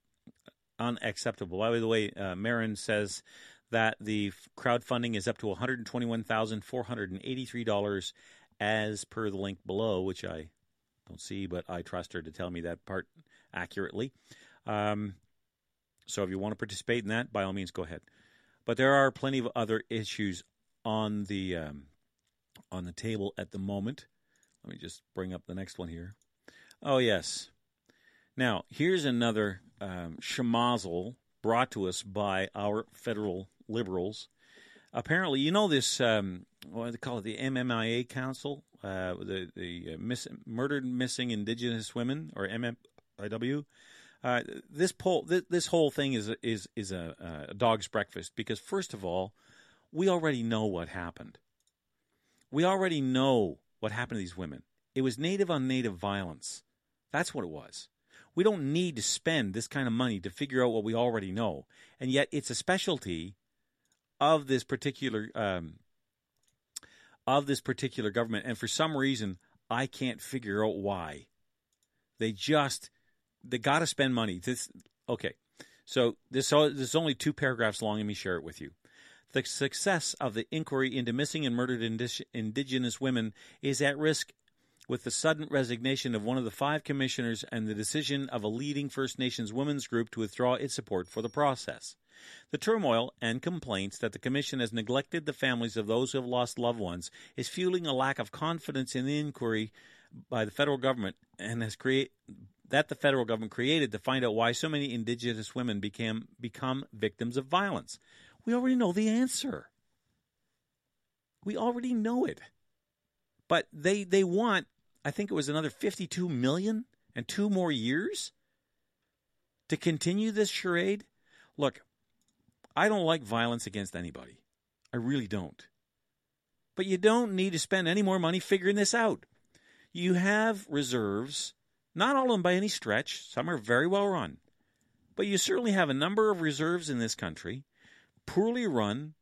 unacceptable. By the way, uh, Marin says that the crowdfunding is up to $121,483 as per the link below, which I don't see, but I trust her to tell me that part accurately. Um, so if you want to participate in that, by all means, go ahead. But there are plenty of other issues on the um, on the table at the moment. Let me just bring up the next one here. Oh, yes. Now, here's another um, schmozzle brought to us by our federal liberals. Apparently, you know this, um, what do they call it, the MMIA Council, uh, the, the uh, miss, Murdered Missing Indigenous Women, or MMIW. Uh, this poll, this, this, whole thing is is is a, a dog's breakfast because first of all, we already know what happened We already know what happened to these women. It was native on native violence. That's what it was. We don't need to spend this kind of money to figure out what we already know. And yet it's a specialty of this particular um, of this particular government. And for some reason, I can't figure out why. They just they got to spend money. This okay. So this, this is only two paragraphs long. Let me share it with you. The success of the inquiry into missing and murdered indigenous women is at risk with the sudden resignation of one of the five commissioners and the decision of a leading First Nations women's group to withdraw its support for the process. The turmoil and complaints that the Commission has neglected the families of those who have lost loved ones is fueling a lack of confidence in the inquiry by the federal government and has create that the federal government created to find out why so many indigenous women became become victims of violence. We already know the answer. We already know it. But they they want I think it was another 52 million and two more years to continue this charade. Look, I don't like violence against anybody. I really don't. But you don't need to spend any more money figuring this out. You have reserves, not all of them by any stretch, some are very well run. But you certainly have a number of reserves in this country, poorly run,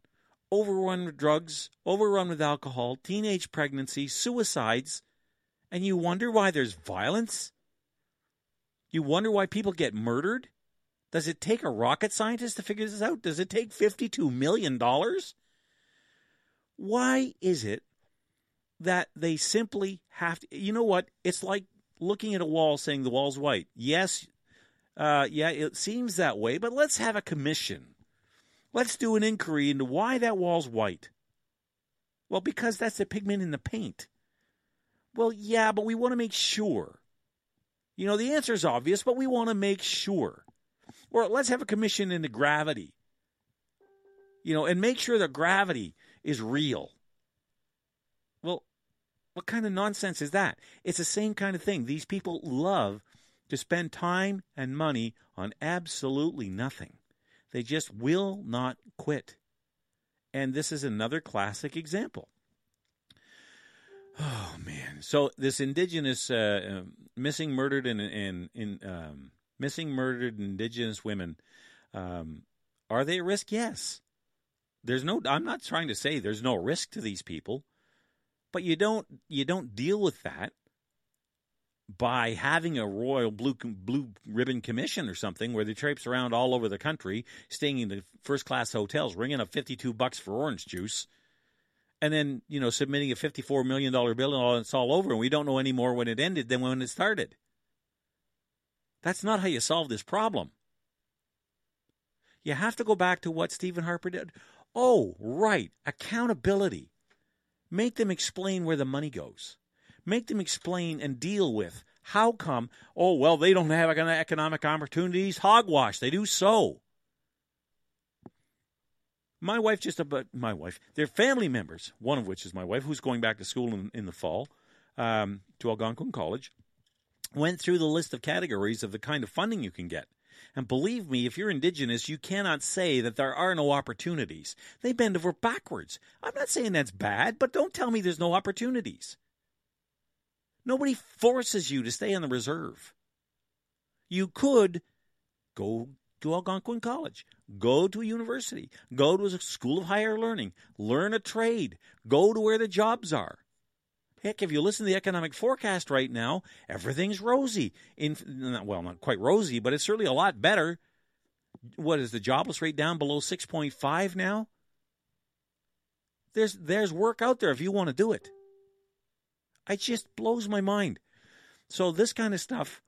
overrun with drugs, overrun with alcohol, teenage pregnancy, suicides, and you wonder why there's violence? You wonder why people get murdered? Does it take a rocket scientist to figure this out? Does it take $52 million? Why is it that they simply have to? You know what? It's like looking at a wall saying the wall's white. Yes, uh, yeah, it seems that way, but let's have a commission. Let's do an inquiry into why that wall's white. Well, because that's the pigment in the paint. Well, yeah, but we want to make sure. You know, the answer is obvious, but we want to make sure. Or let's have a commission into gravity. You know, and make sure that gravity is real. Well, what kind of nonsense is that? It's the same kind of thing. These people love to spend time and money on absolutely nothing. They just will not quit. And this is another classic example. Oh man! So this indigenous uh, uh, missing, murdered, and um, missing, murdered indigenous women um, are they at risk? Yes. There's no. I'm not trying to say there's no risk to these people, but you don't you don't deal with that by having a royal blue blue ribbon commission or something where they traipse around all over the country, staying in the first class hotels, ringing up 52 bucks for orange juice and then you know submitting a fifty-four million dollar bill and all it's all over, and we don't know any more when it ended than when it started. That's not how you solve this problem. You have to go back to what Stephen Harper did. Oh, right, accountability. Make them explain where the money goes. Make them explain and deal with how come. Oh well, they don't have economic opportunities. Hogwash. They do so. My wife just about my wife. They're family members. One of which is my wife, who's going back to school in, in the fall um, to Algonquin College. Went through the list of categories of the kind of funding you can get. And believe me, if you're Indigenous, you cannot say that there are no opportunities. They bend over backwards. I'm not saying that's bad, but don't tell me there's no opportunities. Nobody forces you to stay on the reserve. You could go to Algonquin College. Go to a university. Go to a school of higher learning. Learn a trade. Go to where the jobs are. Heck, if you listen to the economic forecast right now, everything's rosy. In well, not quite rosy, but it's certainly a lot better. What is the jobless rate down below 6.5 now? There's there's work out there if you want to do it. It just blows my mind. So this kind of stuff,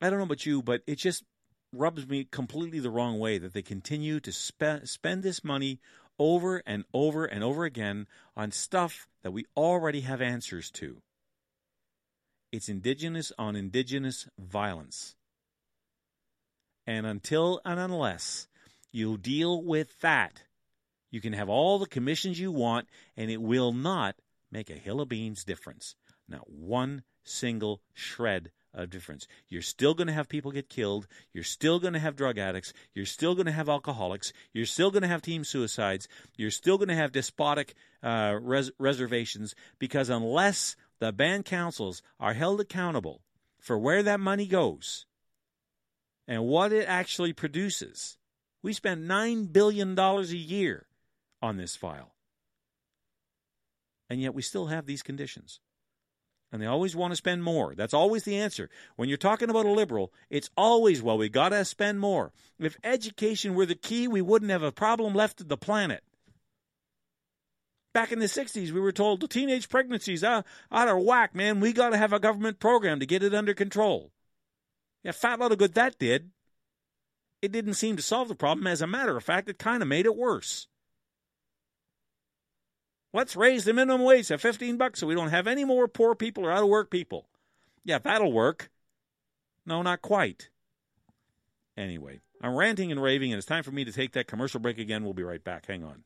I don't know about you, but it just rubs me completely the wrong way that they continue to spe- spend this money over and over and over again on stuff that we already have answers to. It's indigenous on indigenous violence. And until and unless you deal with that, you can have all the commissions you want, and it will not make a hill of beans difference. Not one single shred of difference. You're still going to have people get killed. You're still going to have drug addicts. You're still going to have alcoholics. You're still going to have team suicides. You're still going to have despotic uh, res- reservations because unless the band councils are held accountable for where that money goes and what it actually produces, we spend $9 billion a year on this file. And yet we still have these conditions. And they always want to spend more. That's always the answer. When you're talking about a liberal, it's always, well, we got to spend more. If education were the key, we wouldn't have a problem left of the planet. Back in the 60s, we were told the teenage pregnancies out, out of whack, man. We got to have a government program to get it under control. Yeah, fat lot of good that did. It didn't seem to solve the problem. As a matter of fact, it kind of made it worse. Let's raise the minimum wage to 15 bucks so we don't have any more poor people or out of work people. Yeah, that'll work. No, not quite. Anyway, I'm ranting and raving, and it's time for me to take that commercial break again. We'll be right back. Hang on.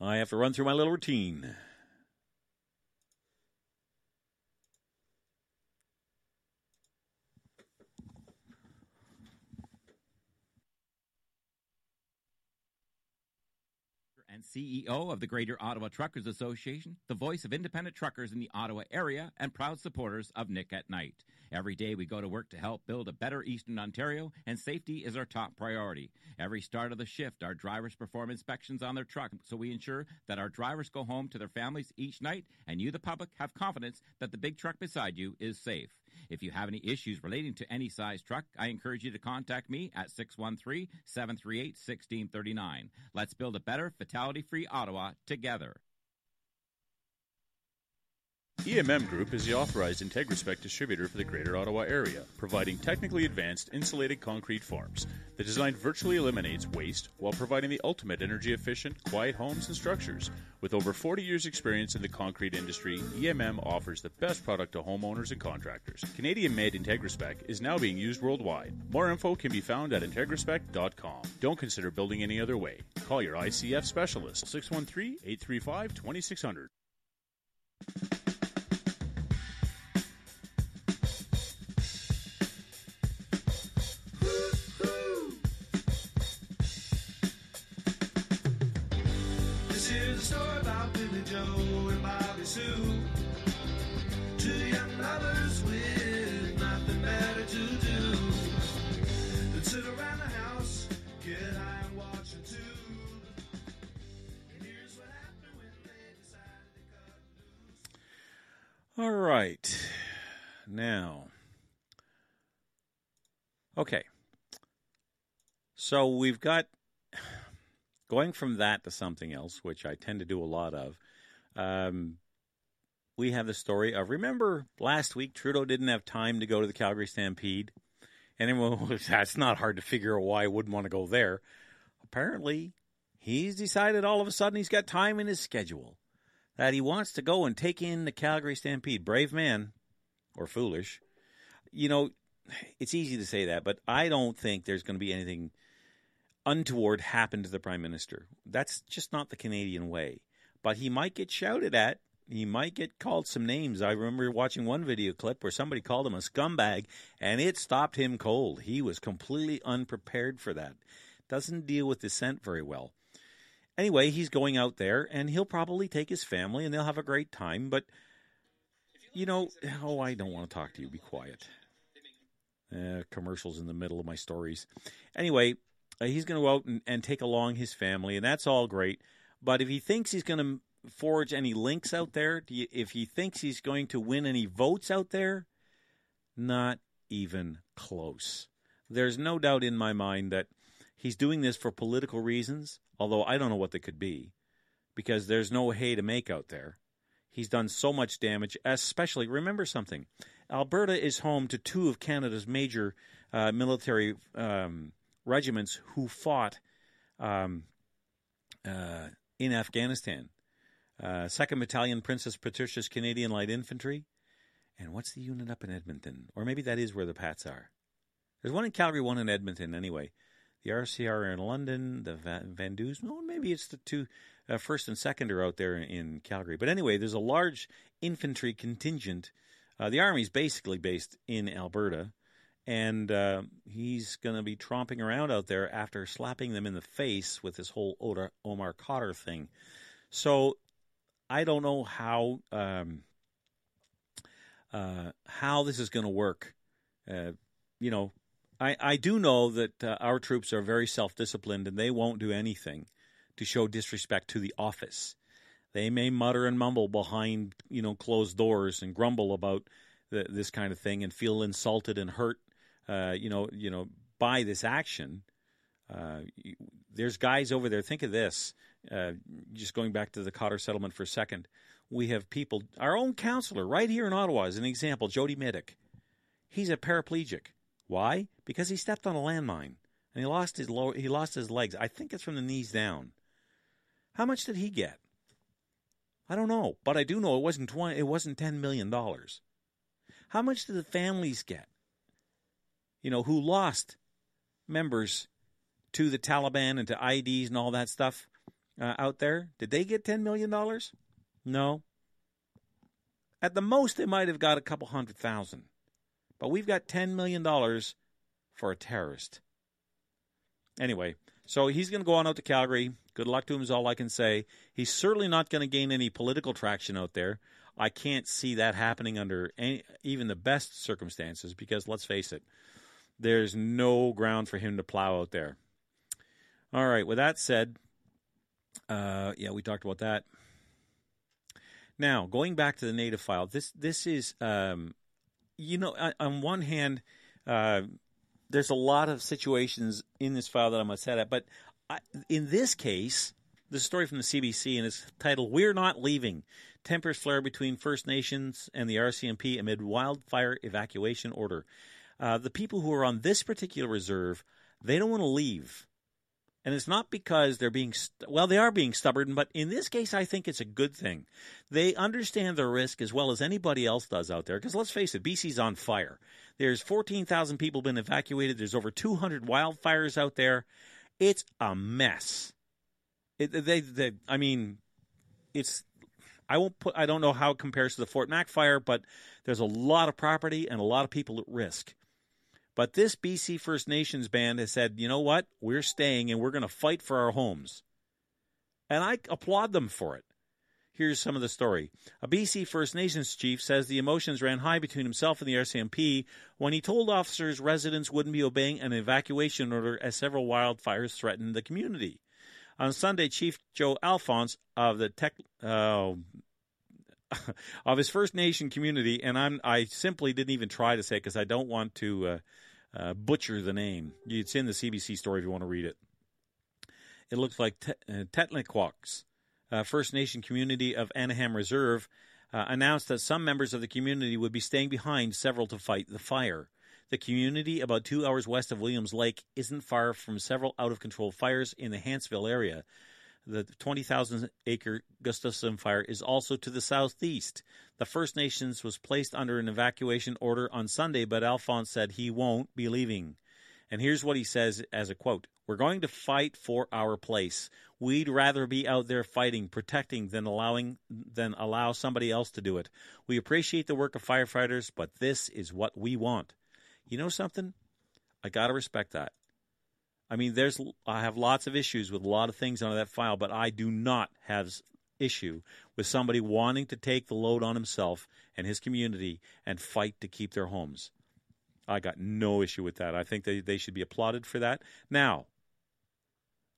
I have to run through my little routine. CEO of the Greater Ottawa Truckers Association, the voice of independent truckers in the Ottawa area, and proud supporters of Nick at Night. Every day we go to work to help build a better Eastern Ontario, and safety is our top priority. Every start of the shift, our drivers perform inspections on their truck, so we ensure that our drivers go home to their families each night, and you, the public, have confidence that the big truck beside you is safe. If you have any issues relating to any size truck, I encourage you to contact me at 613 738 1639. Let's build a better, fatality free Ottawa together. EMM Group is the authorized IntegraSpec distributor for the Greater Ottawa area, providing technically advanced insulated concrete forms. The design virtually eliminates waste while providing the ultimate energy efficient, quiet homes and structures. With over 40 years' experience in the concrete industry, EMM offers the best product to homeowners and contractors. Canadian made IntegraSpec is now being used worldwide. More info can be found at IntegraSpec.com. Don't consider building any other way. Call your ICF specialist 613 835 2600. Joe and Bobby Sue. Two young lovers with nothing better to do sit around the house, get high and watch a. And here's what happened when they decided to cut loose. All right. Now, okay. So we've got going from that to something else, which I tend to do a lot of. Um, we have the story of remember last week Trudeau didn't have time to go to the Calgary Stampede, and everyone was that's not hard to figure out why he wouldn't want to go there. Apparently, he's decided all of a sudden he's got time in his schedule that he wants to go and take in the Calgary Stampede. Brave man, or foolish. You know, it's easy to say that, but I don't think there's going to be anything untoward happen to the prime minister. That's just not the Canadian way. But he might get shouted at. He might get called some names. I remember watching one video clip where somebody called him a scumbag, and it stopped him cold. He was completely unprepared for that. Doesn't deal with dissent very well. Anyway, he's going out there, and he'll probably take his family, and they'll have a great time. But you know, oh, I don't want to talk to you. Be quiet. Uh, commercials in the middle of my stories. Anyway, uh, he's going to go out and, and take along his family, and that's all great. But if he thinks he's going to forge any links out there, if he thinks he's going to win any votes out there, not even close. There's no doubt in my mind that he's doing this for political reasons, although I don't know what they could be, because there's no hay to make out there. He's done so much damage, especially, remember something Alberta is home to two of Canada's major uh, military um, regiments who fought um, uh, in Afghanistan. Uh, Second Battalion, Princess Patricia's Canadian Light Infantry, and what's the unit up in Edmonton? Or maybe that is where the Pats are. There's one in Calgary, one in Edmonton. Anyway, the RCR in London. The Van, oh, maybe it's the two uh, first and second are out there in Calgary. But anyway, there's a large infantry contingent Uh, the army's basically based in Alberta, and uh, he's going to be tromping around out there after slapping them in the face with this whole Omar Khadr thing. So I don't know how um, uh, how this is going to work. Uh, you know, I, I do know that uh, our troops are very self disciplined and they won't do anything to show disrespect to the office. They may mutter and mumble behind you know closed doors and grumble about the, this kind of thing and feel insulted and hurt. Uh, you know, you know, by this action. Uh, there's guys over there. Think of this. Uh, just going back to the Khadr settlement for a second, we have people. Our own counselor right here in Ottawa is an example. Jody Mitic. He's a paraplegic. Why? Because he stepped on a landmine and he lost his lower, he lost his legs. I think it's from the knees down. How much did he get? I don't know, but I do know it wasn't 20, it wasn't 10 million dollars. How much did the families get? You know, who lost members to the Taliban and to IEDs and all that stuff uh, out there? Did they get 10 million dollars? No. At the most they might have got a couple hundred thousand. But we've got 10 million dollars for a terrorist. Anyway, so he's going to go on out to Calgary. Good luck to him is all I can say. He's certainly not going to gain any political traction out there. I can't see that happening under any, even the best circumstances because let's face it, there's no ground for him to plow out there. All right, with that said, uh, yeah, we talked about that. Now, going back to the native file, this this is, um, you know, on one hand, uh, there's a lot of situations in this file that I'm upset at, but I, in this case, the story from the CBC and it's titled "We're Not Leaving." Tempers flare between First Nations and the RCMP amid wildfire evacuation order. Uh, the people who are on this particular reserve, they don't want to leave. And it's not because they're being, st- well, they are being stubborn, but in this case, I think it's a good thing. They understand the risk as well as anybody else does out there. Because let's face it, BC's on fire. There's 14,000 people been evacuated. There's over 200 wildfires out there. It's a mess. It, they, they, I mean, it's, I won't put, I don't know how it compares to the Fort Mac fire, but there's a lot of property and a lot of people at risk. But this BC First Nations band has said, you know what? We're staying and we're going to fight for our homes. And I applaud them for it. Here's some of the story. A BC First Nations chief says the emotions ran high between himself and the RCMP when he told officers residents wouldn't be obeying an evacuation order as several wildfires threatened the community. On Sunday, Chief Joe Alphonse of the tech, uh, of his First Nation community, and I'm I simply didn't even try to say because I don't want to uh, uh, butcher the name. It's in the CBC story if you want to read it. It looks like Te- uh, uh, First Nation community of Anaham Reserve, uh, announced that some members of the community would be staying behind several to fight the fire. The community, about two hours west of Williams Lake, isn't far from several out of control fires in the Hanceville area. The 20,000 acre Gustafson fire is also to the southeast. The First Nations was placed under an evacuation order on Sunday, but Alphonse said he won't be leaving. And here's what he says as a quote We're going to fight for our place. We'd rather be out there fighting, protecting than allowing than allow somebody else to do it. We appreciate the work of firefighters, but this is what we want. You know something? I got to respect that. I mean, there's I have lots of issues with a lot of things on that file, but I do not have issue with somebody wanting to take the load on himself and his community and fight to keep their homes. I got no issue with that. I think they, they should be applauded for that. Now,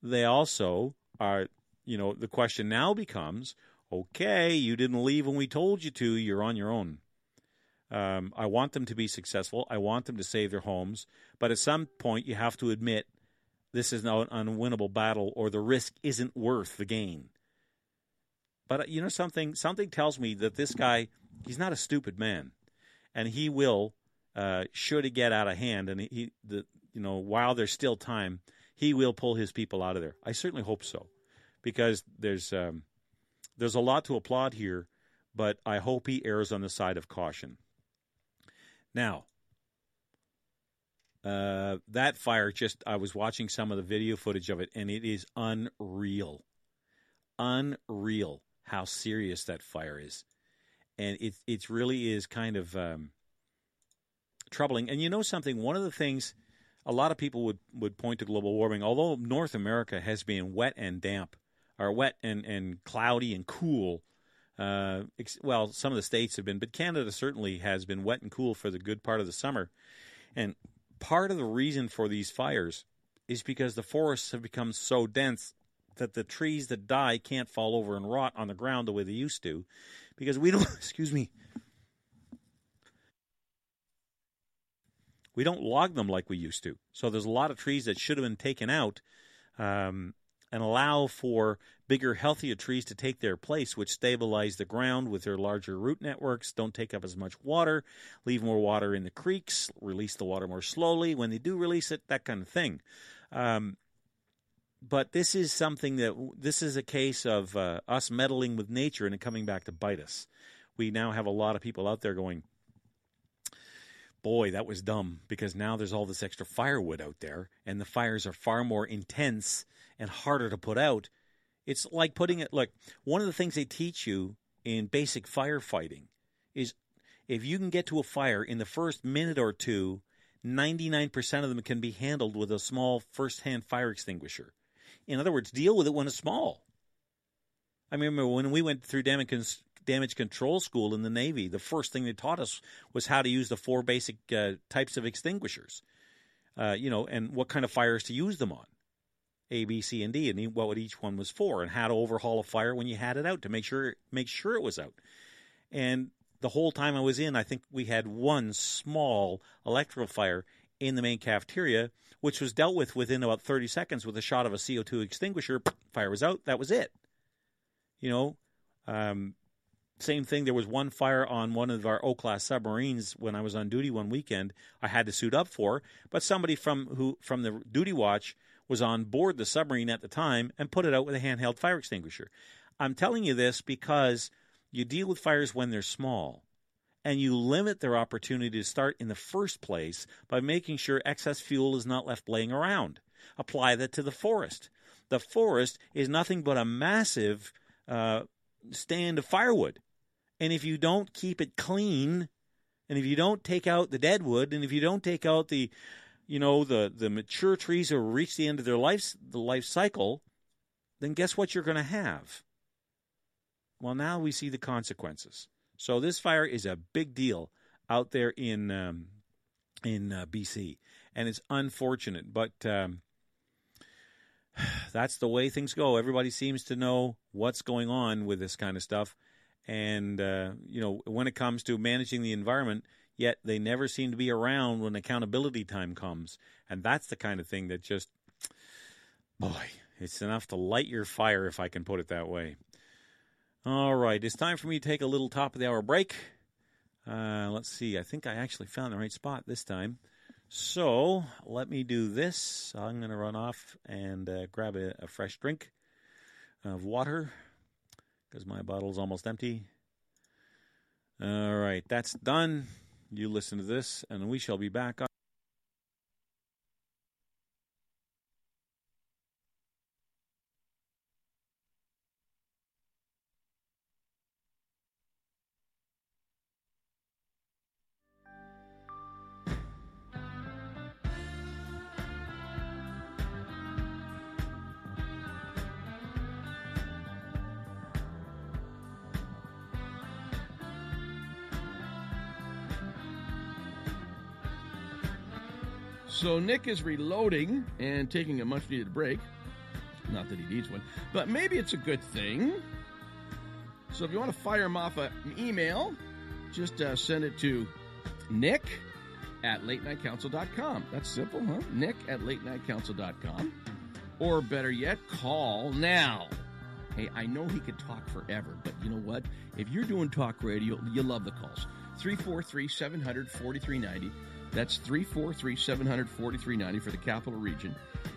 they also are, you know, the question now becomes okay, you didn't leave when we told you to, you're on your own. Um, I want them to be successful. I want them to save their homes. But at some point, you have to admit this is an unwinnable battle or the risk isn't worth the gain. But uh, you know something? Something tells me that this guy, he's not a stupid man, and he will, uh, should it get out of hand, and he, the, you know, while there's still time, he will pull his people out of there. I certainly hope so, because there's um, there's a lot to applaud here, but I hope he errs on the side of caution. Now, uh, that fire just, I was watching some of the video footage of it, and it is unreal. Unreal how serious that fire is. and it it really is kind of um, troubling. And you know something? One of the things a lot of people would would point to global warming, although North America has been wet and damp, or wet and and cloudy and cool. Uh, well, some of the states have been, but Canada certainly has been wet and cool for the good part of the summer. And part of the reason for these fires is because the forests have become so dense that the trees that die can't fall over and rot on the ground the way they used to because we don't excuse me we don't log them like we used to. So there's a lot of trees that should have been taken out um, and allow for bigger healthier trees to take their place which stabilize the ground with their larger root networks. Don't take up as much water. Leave more water in the creeks. Release the water more slowly. When they do release it that kind of thing. Um, but this is something that this is a case of uh, us meddling with nature and it coming back to bite us. We now have a lot of people out there going, boy, that was dumb because now there's all this extra firewood out there and the fires are far more intense and harder to put out. It's like putting it like one of the things they teach you in basic firefighting is if you can get to a fire in the first minute or two, 99% of them can be handled with a small first hand fire extinguisher. In other words, deal with it when it's small. I remember when we went through damage, damage control school in the Navy, the first thing they taught us was how to use the four basic uh, types of extinguishers, uh, you know, and what kind of fires to use them on. A, B, C, and D, and what each one was for, and how to overhaul a fire when you had it out to make sure make sure it was out. And the whole time I was in, I think we had one small electrical fire in the main cafeteria, which was dealt with within about 30 seconds with a shot of a CO2 extinguisher. Fire was out. That was it. You know, um, same thing. There was one fire on one of our O class submarines when I was on duty one weekend. I had to suit up for, but somebody from who from the duty watch was on board the submarine at the time and put it out with a handheld fire extinguisher. I'm telling you this because you deal with fires when they're small and you limit their opportunity to start in the first place by making sure excess fuel is not left laying around. Apply that to the forest. The forest is nothing but a massive uh, stand of firewood. And if you don't keep it clean, and if you don't take out the dead wood, and if you don't take out the, you know, the, the mature trees who reach the end of their life, the life cycle, then guess what you're going to have? Well, now we see the consequences. So this fire is a big deal out there in um, in uh, BC, and it's unfortunate, but um, that's the way things go. Everybody seems to know what's going on with this kind of stuff, and uh, you know when it comes to managing the environment. Yet they never seem to be around when accountability time comes, and that's the kind of thing that just, boy, it's enough to light your fire, if I can put it that way. All right, it's time for me to take a little top of the hour break. Uh, let's see, I think I actually found the right spot this time. So let me do this. I'm going to run off and uh, grab a, a, fresh drink of water because my bottle's almost empty. All right, that's done. You listen to this, and we shall be back. Nick is reloading and taking a much needed break. Not that he needs one, but maybe it's a good thing. So if you want to fire him off an email, just uh, send it to nick at latenightcouncil.com. That's simple, huh? Nick at latenightcouncil.com. Or better yet, call now. Hey, I know he could talk forever, but you know what? If you're doing talk radio, you love the calls. 343 700 4390. That's 343 700 4390 for the capital region.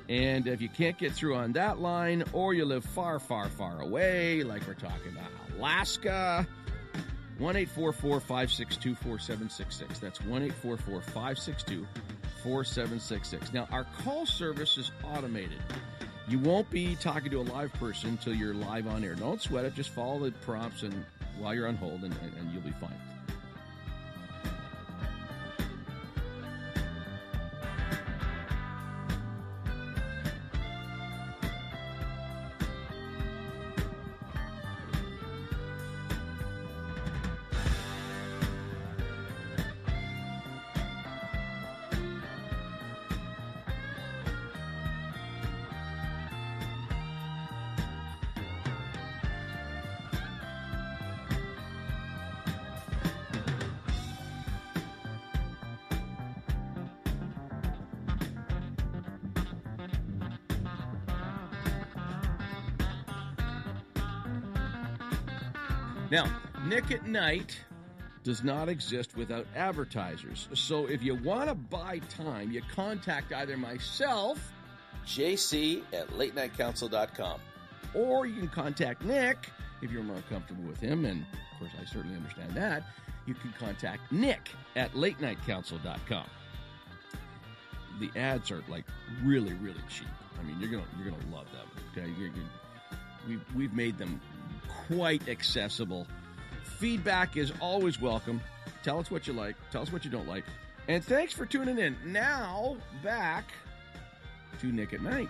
And if you can't get through on that line, or you live far, far, far away, like we're talking about Alaska, 1 562 4766. That's 1 562 4766. Now, our call service is automated. You won't be talking to a live person until you're live on air. Don't sweat it. Just follow the prompts and while you're on hold, and, and, and you'll be fine. Nick at Night does not exist without advertisers. So if you want to buy time, you contact either myself JC at latenightcouncil.com. or you can contact Nick if you're more comfortable with him. And of course, I certainly understand that. You can contact Nick at latenightcouncil.com. The ads are like really, really cheap. I mean, you're gonna you're gonna love them. Okay, you're, you're, we've we've made them quite accessible. Feedback is always welcome. Tell us what you like. Tell us what you don't like. And thanks for tuning in. Now back to Nick at Night.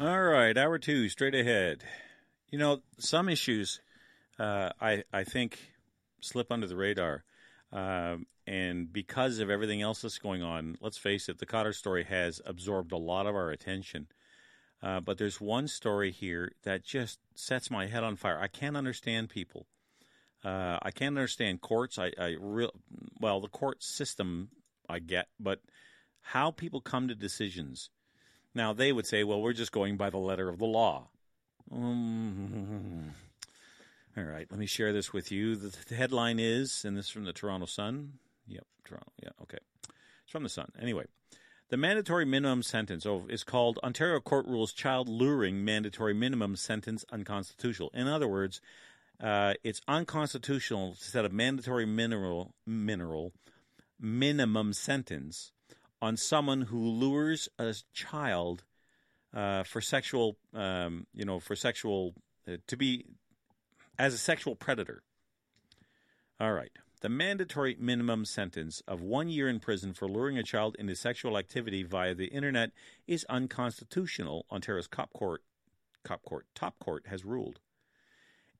All right, hour two, straight ahead. You know, some issues uh, I I think slip under the radar, um, and because of everything else that's going on, let's face it, the Khadr story has absorbed a lot of our attention. Uh, but there's one story here that just sets my head on fire. I can't understand people. Uh, I can't understand courts. I, I real well the court system I get, but how people come to decisions. Now they would say, "Well, we're just going by the letter of the law." Um, all right, let me share this with you. The, the headline is, and this is from the Toronto Sun. Yep, Toronto. Yeah, okay. It's from the Sun. Anyway, the mandatory minimum sentence is called Ontario Court Rules Child Luring Mandatory Minimum Sentence Unconstitutional. In other words, uh, it's unconstitutional to set a mandatory mineral mineral minimum sentence on someone who lures a child uh, for sexual, um, you know, for sexual uh, to be as a sexual predator. All right. The mandatory minimum sentence of one year in prison for luring a child into sexual activity via the internet is unconstitutional. Ontario's cop court, cop court, top court has ruled.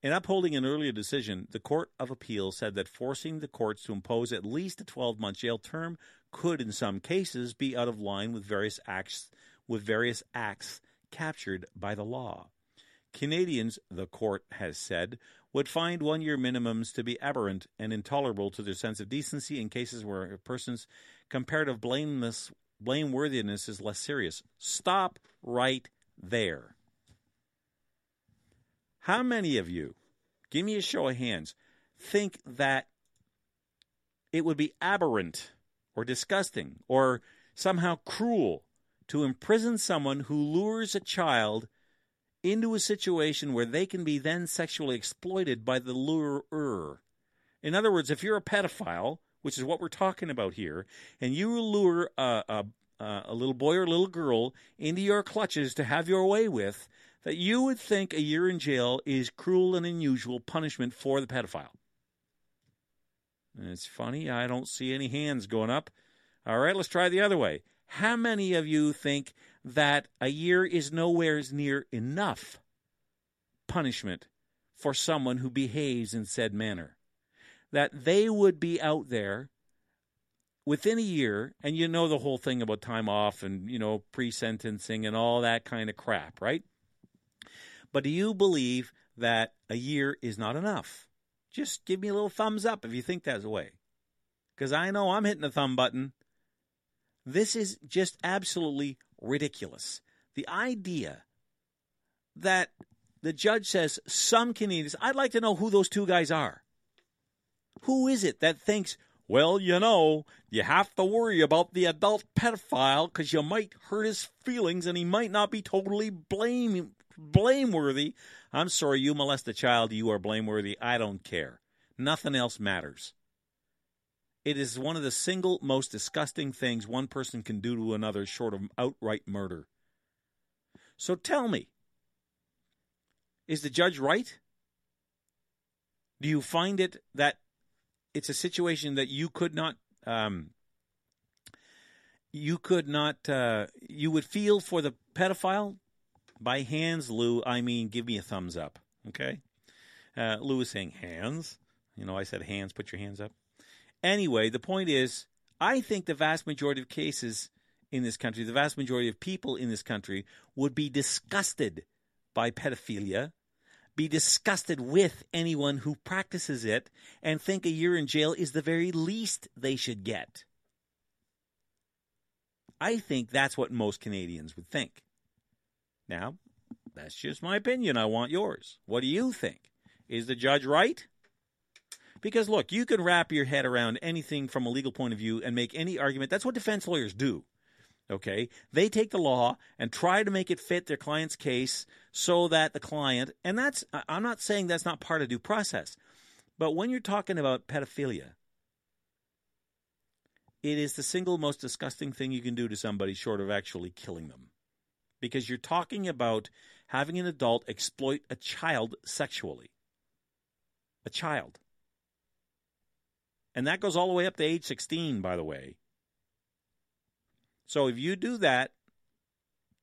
In upholding an earlier decision, the Court of Appeal said that forcing the courts to impose at least a 12-month jail term could, in some cases, be out of line with various acts with various acts captured by the law. Canadians, the court has said, would find one year minimums to be aberrant and intolerable to their sense of decency in cases where a person's comparative blameless blameworthiness is less serious. Stop right there. How many of you, give me a show of hands, think that it would be aberrant or disgusting or somehow cruel to imprison someone who lures a child into a situation where they can be then sexually exploited by the lurer? In other words, if you're a pedophile, which is what we're talking about here, and you lure a, a, a little boy or little girl into your clutches to have your way with, that you would think a year in jail is cruel and unusual punishment for the pedophile. And it's funny, I don't see any hands going up. All right, let's try the other way. How many of you think that a year is nowhere near enough punishment for someone who behaves in said manner? That they would be out there within a year, and you know the whole thing about time off and, you know, pre sentencing and all that kind of crap, right? But do you believe that a year is not enough? Just give me a little thumbs up if you think that's the way. Because I know I'm hitting the thumb button. This is just absolutely ridiculous. The idea that the judge says some Canadians, I'd like to know who those two guys are. Who is it that thinks, well, you know, you have to worry about the adult pedophile because you might hurt his feelings and he might not be totally blame blameworthy. I'm sorry, you molest a child, you are blameworthy. I don't care. Nothing else matters. It is one of the single most disgusting things one person can do to another short of outright murder. So tell me, is the judge right? Do you find it that it's a situation that you could not um, you could not uh, you would feel for the pedophile by hands, Lou, I mean give me a thumbs up. Okay? Uh, Lou is saying hands. You know, I said hands, put your hands up. Anyway, the point is, I think the vast majority of cases in this country, the vast majority of people in this country would be disgusted by pedophilia, be disgusted with anyone who practices it, and think a year in jail is the very least they should get. I think that's what most Canadians would think. Now, that's just my opinion. I want yours. What do you think? Is the judge right? Because look, you can wrap your head around anything from a legal point of view and make any argument. That's what defense lawyers do. Okay? They take the law and try to make it fit their client's case so that the client, and that's, I'm not saying that's not part of due process, but when you're talking about pedophilia, it is the single most disgusting thing you can do to somebody short of actually killing them because you're talking about having an adult exploit a child sexually. A child. And that goes all the way up to age 16, by the way. So if you do that,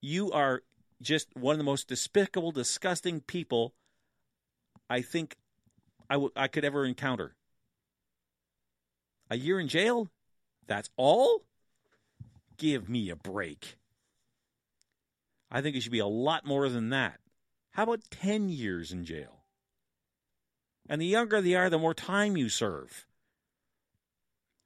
you are just one of the most despicable, disgusting people I think I, w- I could ever encounter. A year in jail? That's all? Give me a break. I think it should be a lot more than that. How about 10 years in jail? And the younger they are, the more time you serve.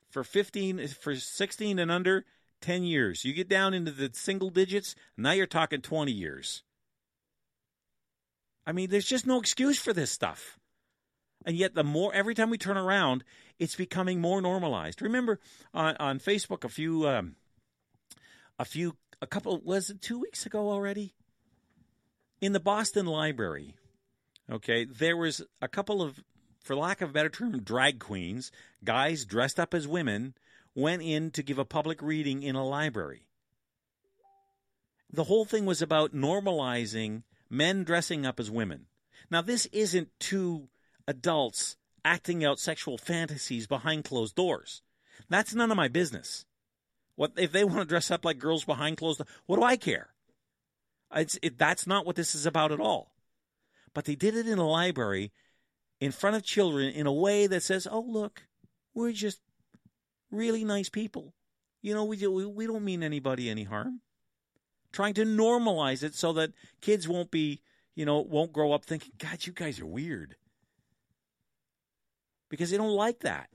For 15, for 16 and under, 10 years. You get down into the single digits, now you're talking 20 years. I mean, there's just no excuse for this stuff. And yet, the more every time we turn around, it's becoming more normalized. Remember on, on Facebook a few um, a few a couple was it two weeks ago already in the Boston Library. Okay, there was a couple of, for lack of a better term, drag queens, guys dressed up as women, went in to give a public reading in a library. The whole thing was about normalizing men dressing up as women. Now, this isn't two adults acting out sexual fantasies behind closed doors. That's none of my business. What if they want to dress up like girls behind closed? What do I care? It, that's not what this is about at all. But they did it in a library in front of children in a way that says, "Oh, look, we're just really nice people. You know, we we, we don't mean anybody any harm." Trying to normalize it so that kids won't be, you know, won't grow up thinking, "God, you guys are weird," because they don't like that.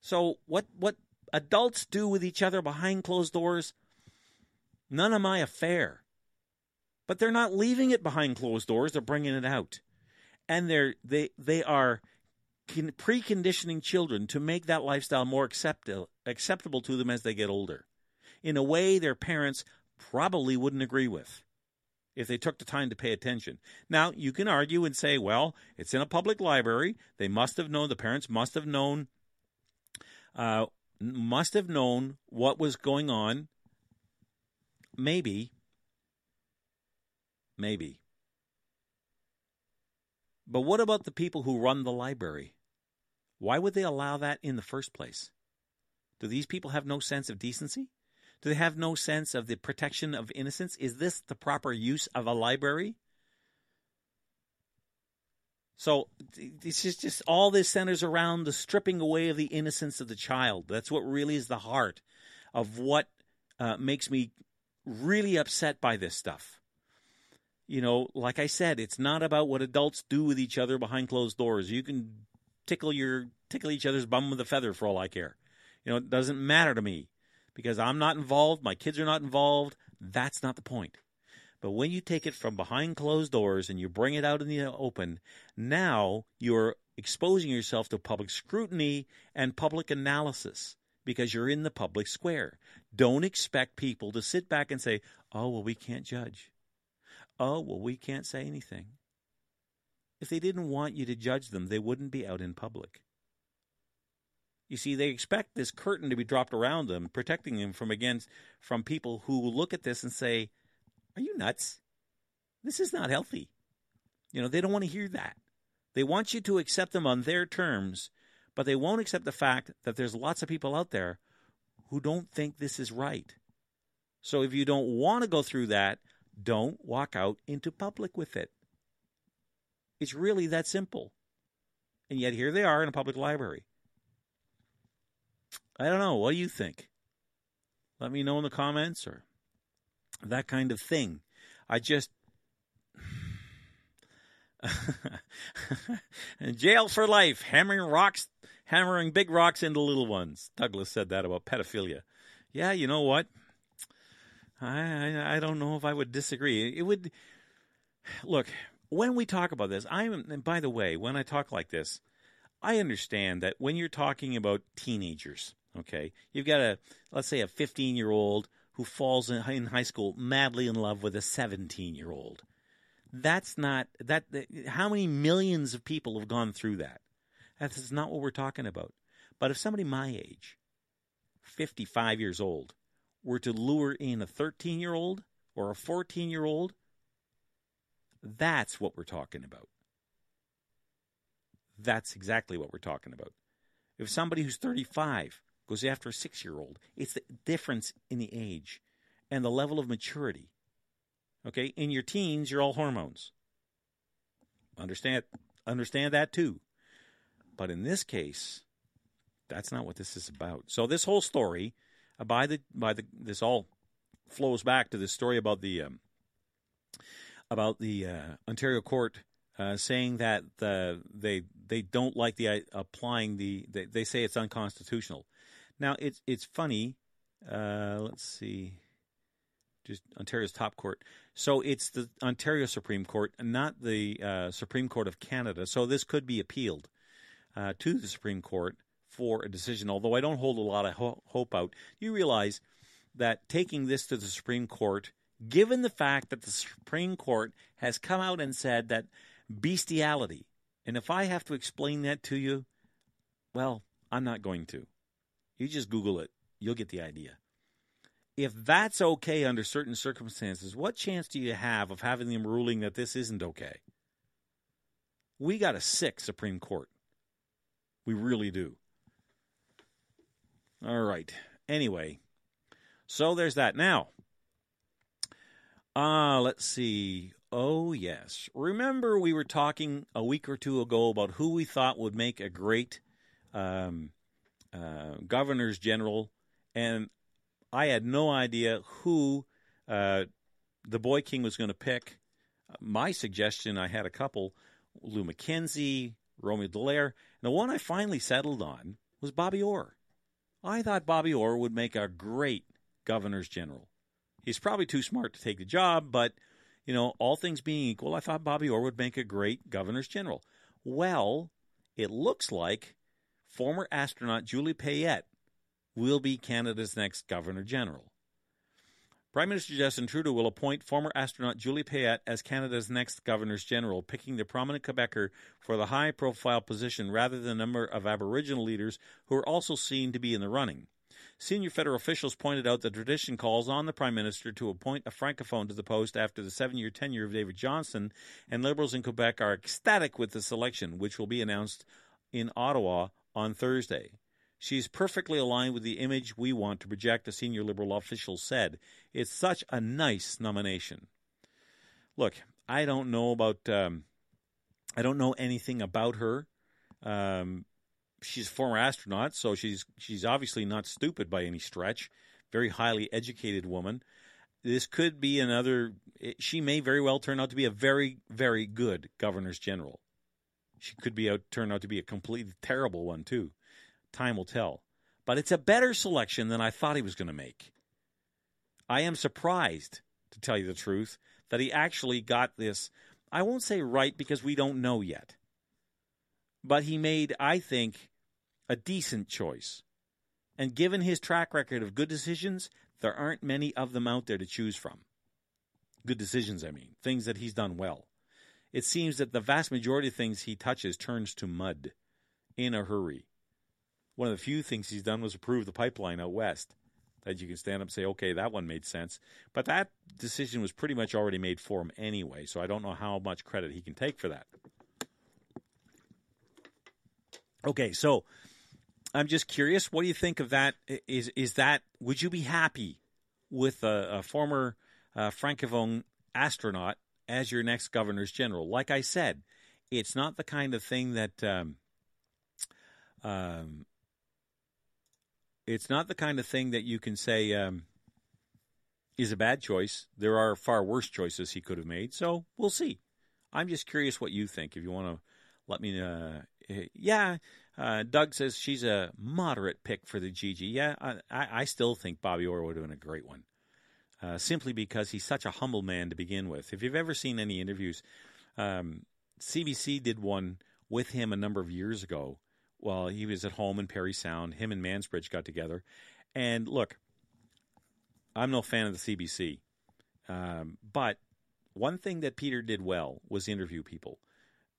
So what what adults do with each other behind closed doors, none of my affair. But they're not leaving it behind closed doors; they're bringing it out, and they're they they are preconditioning children to make that lifestyle more acceptable acceptable to them as they get older, in a way their parents probably wouldn't agree with. if they took the time to pay attention. Now, you can argue and say, well, it's in a public library. They must have known, the parents must have known, uh, must have known what was going on. Maybe. Maybe. But what about the people who run the library? Why would they allow that in the first place? Do these people have no sense of decency? Do they have no sense of the protection of innocence? Is this the proper use of a library? So this is just all this centers around the stripping away of the innocence of the child. That's what really is the heart of what uh, makes me really upset by this stuff. You know, like I said, it's not about what adults do with each other behind closed doors. You can tickle your tickle each other's bum with a feather for all I care. You know, it doesn't matter to me because I'm not involved, my kids are not involved. That's not the point. But when you take it from behind closed doors and you bring it out in the open, now you're exposing yourself to public scrutiny and public analysis because you're in the public square. Don't expect people to sit back and say, oh, well, we can't judge. Oh, well, we can't say anything. If they didn't want you to judge them, they wouldn't be out in public. You see, they expect this curtain to be dropped around them, protecting them from against from people who look at this and say, "Are you nuts? This is not healthy." You know, they don't want to hear that. They want you to accept them on their terms, but they won't accept the fact that there's lots of people out there who don't think this is right. So if you don't want to go through that, don't walk out into public with it. It's really that simple. And yet here they are in a public library. I don't know. What do you think? Let me know in the comments or that kind of thing. I just. Jail for life, hammering rocks, hammering big rocks into little ones. Douglas said that about pedophilia. Yeah, you know what? I, I, I don't know if I would disagree. It would look when we talk about this. I'm by the way, when I talk like this, I understand that when you're talking about teenagers, Okay, you've got a let's say a 15 year old who falls in, in high school madly in love with a 17 year old. That's not that. How many millions of people have gone through that? That's not what we're talking about. But if somebody my age, 55 years old, were to lure in a 13 year old or a 14 year old, that's what we're talking about. That's exactly what we're talking about. If somebody who's 35 goes after a six year old. It's the difference in the age and the level of maturity. Okay, in your teens, you're all hormones. Understand understand that too. But in this case, that's not what this is about. So this whole story, uh, by the by the this all flows back to the story about the um, about the uh, Ontario court uh, saying that the, they they don't like the uh, applying the they, they say it's unconstitutional. Now it's it's funny. Uh, let's see, just Ontario's top court. So it's the Ontario Supreme Court, not the uh, Supreme Court of Canada. So this could be appealed uh, to the Supreme Court for a decision. Although I don't hold a lot of ho- hope out. You realize that taking this to the Supreme Court, given the fact that the Supreme Court has come out and said that bestiality, and if I have to explain that to you, well, I'm not going to. You just Google it, you'll get the idea. If that's okay under certain circumstances, what chance do you have of having them ruling that this isn't okay? We got a sick Supreme Court. We really do. All right. Anyway, so there's that. Now, uh, let's see. Oh, yes. Remember, we were talking a week or two ago about who we thought would make a great um, uh, governors general, and I had no idea who uh, the boy king was going to pick. My suggestion, I had a couple: Lou Mackenzie, Romeo Dallaire, and the one I finally settled on was Bobby Orr. I thought Bobby Orr would make a great governor's general. He's probably too smart to take the job, but you know, all things being equal, I thought Bobby Orr would make a great governor's general. Well, it looks like former astronaut Julie Payette will be Canada's next Governor General. Prime Minister Justin Trudeau will appoint former astronaut Julie Payette as Canada's next Governor General, picking the prominent Quebecer for the high profile position rather than a number of Aboriginal leaders who are also seen to be in the running. Senior federal officials pointed out that tradition calls on the Prime Minister to appoint a Francophone to the post after the seven year tenure of David Johnston, and Liberals in Quebec are ecstatic with the selection, which will be announced in Ottawa on Thursday. She's perfectly aligned with the image we want to project, a senior Liberal official said. It's such a nice nomination. Look, I don't know about, um, I don't know anything about her. Um, she's a former astronaut, so she's she's obviously not stupid by any stretch. Very highly educated woman. This could be another. She may very well turn out to be a very very good governor's general. She could be out turn out to be a completely terrible one too. Time will tell. But it's a better selection than I thought he was going to make. I am surprised, to tell you the truth, that he actually got this. I won't say right because we don't know yet. But he made, I think, a decent choice. And given his track record of good decisions, there aren't many of them out there to choose from. Good decisions, I mean, things that he's done well. It seems that the vast majority of things he touches turns to mud in a hurry. One of the few things he's done was approve the pipeline out west. That you can stand up and say, okay, that one made sense. But that decision was pretty much already made for him anyway, so I don't know how much credit he can take for that. Okay, so I'm just curious. What do you think of that? Is is that? Would you be happy with a, a former uh, francophone astronaut as your next governor's general? Like I said, it's not the kind of thing that. Um, um, it's not the kind of thing that you can say um, is a bad choice. There are far worse choices he could have made. So we'll see. I'm just curious what you think. If you want to let me, uh, yeah. Uh, Doug says she's a moderate pick for the GG. Yeah, I, I still think Bobby Orr would have been a great one, uh, simply because he's such a humble man to begin with. If you've ever seen any interviews, um, CBC did one with him a number of years ago while he was at home in Parry Sound. Him and Mansbridge got together, and look, I'm no fan of the CBC, um, but one thing that Peter did well was interview people,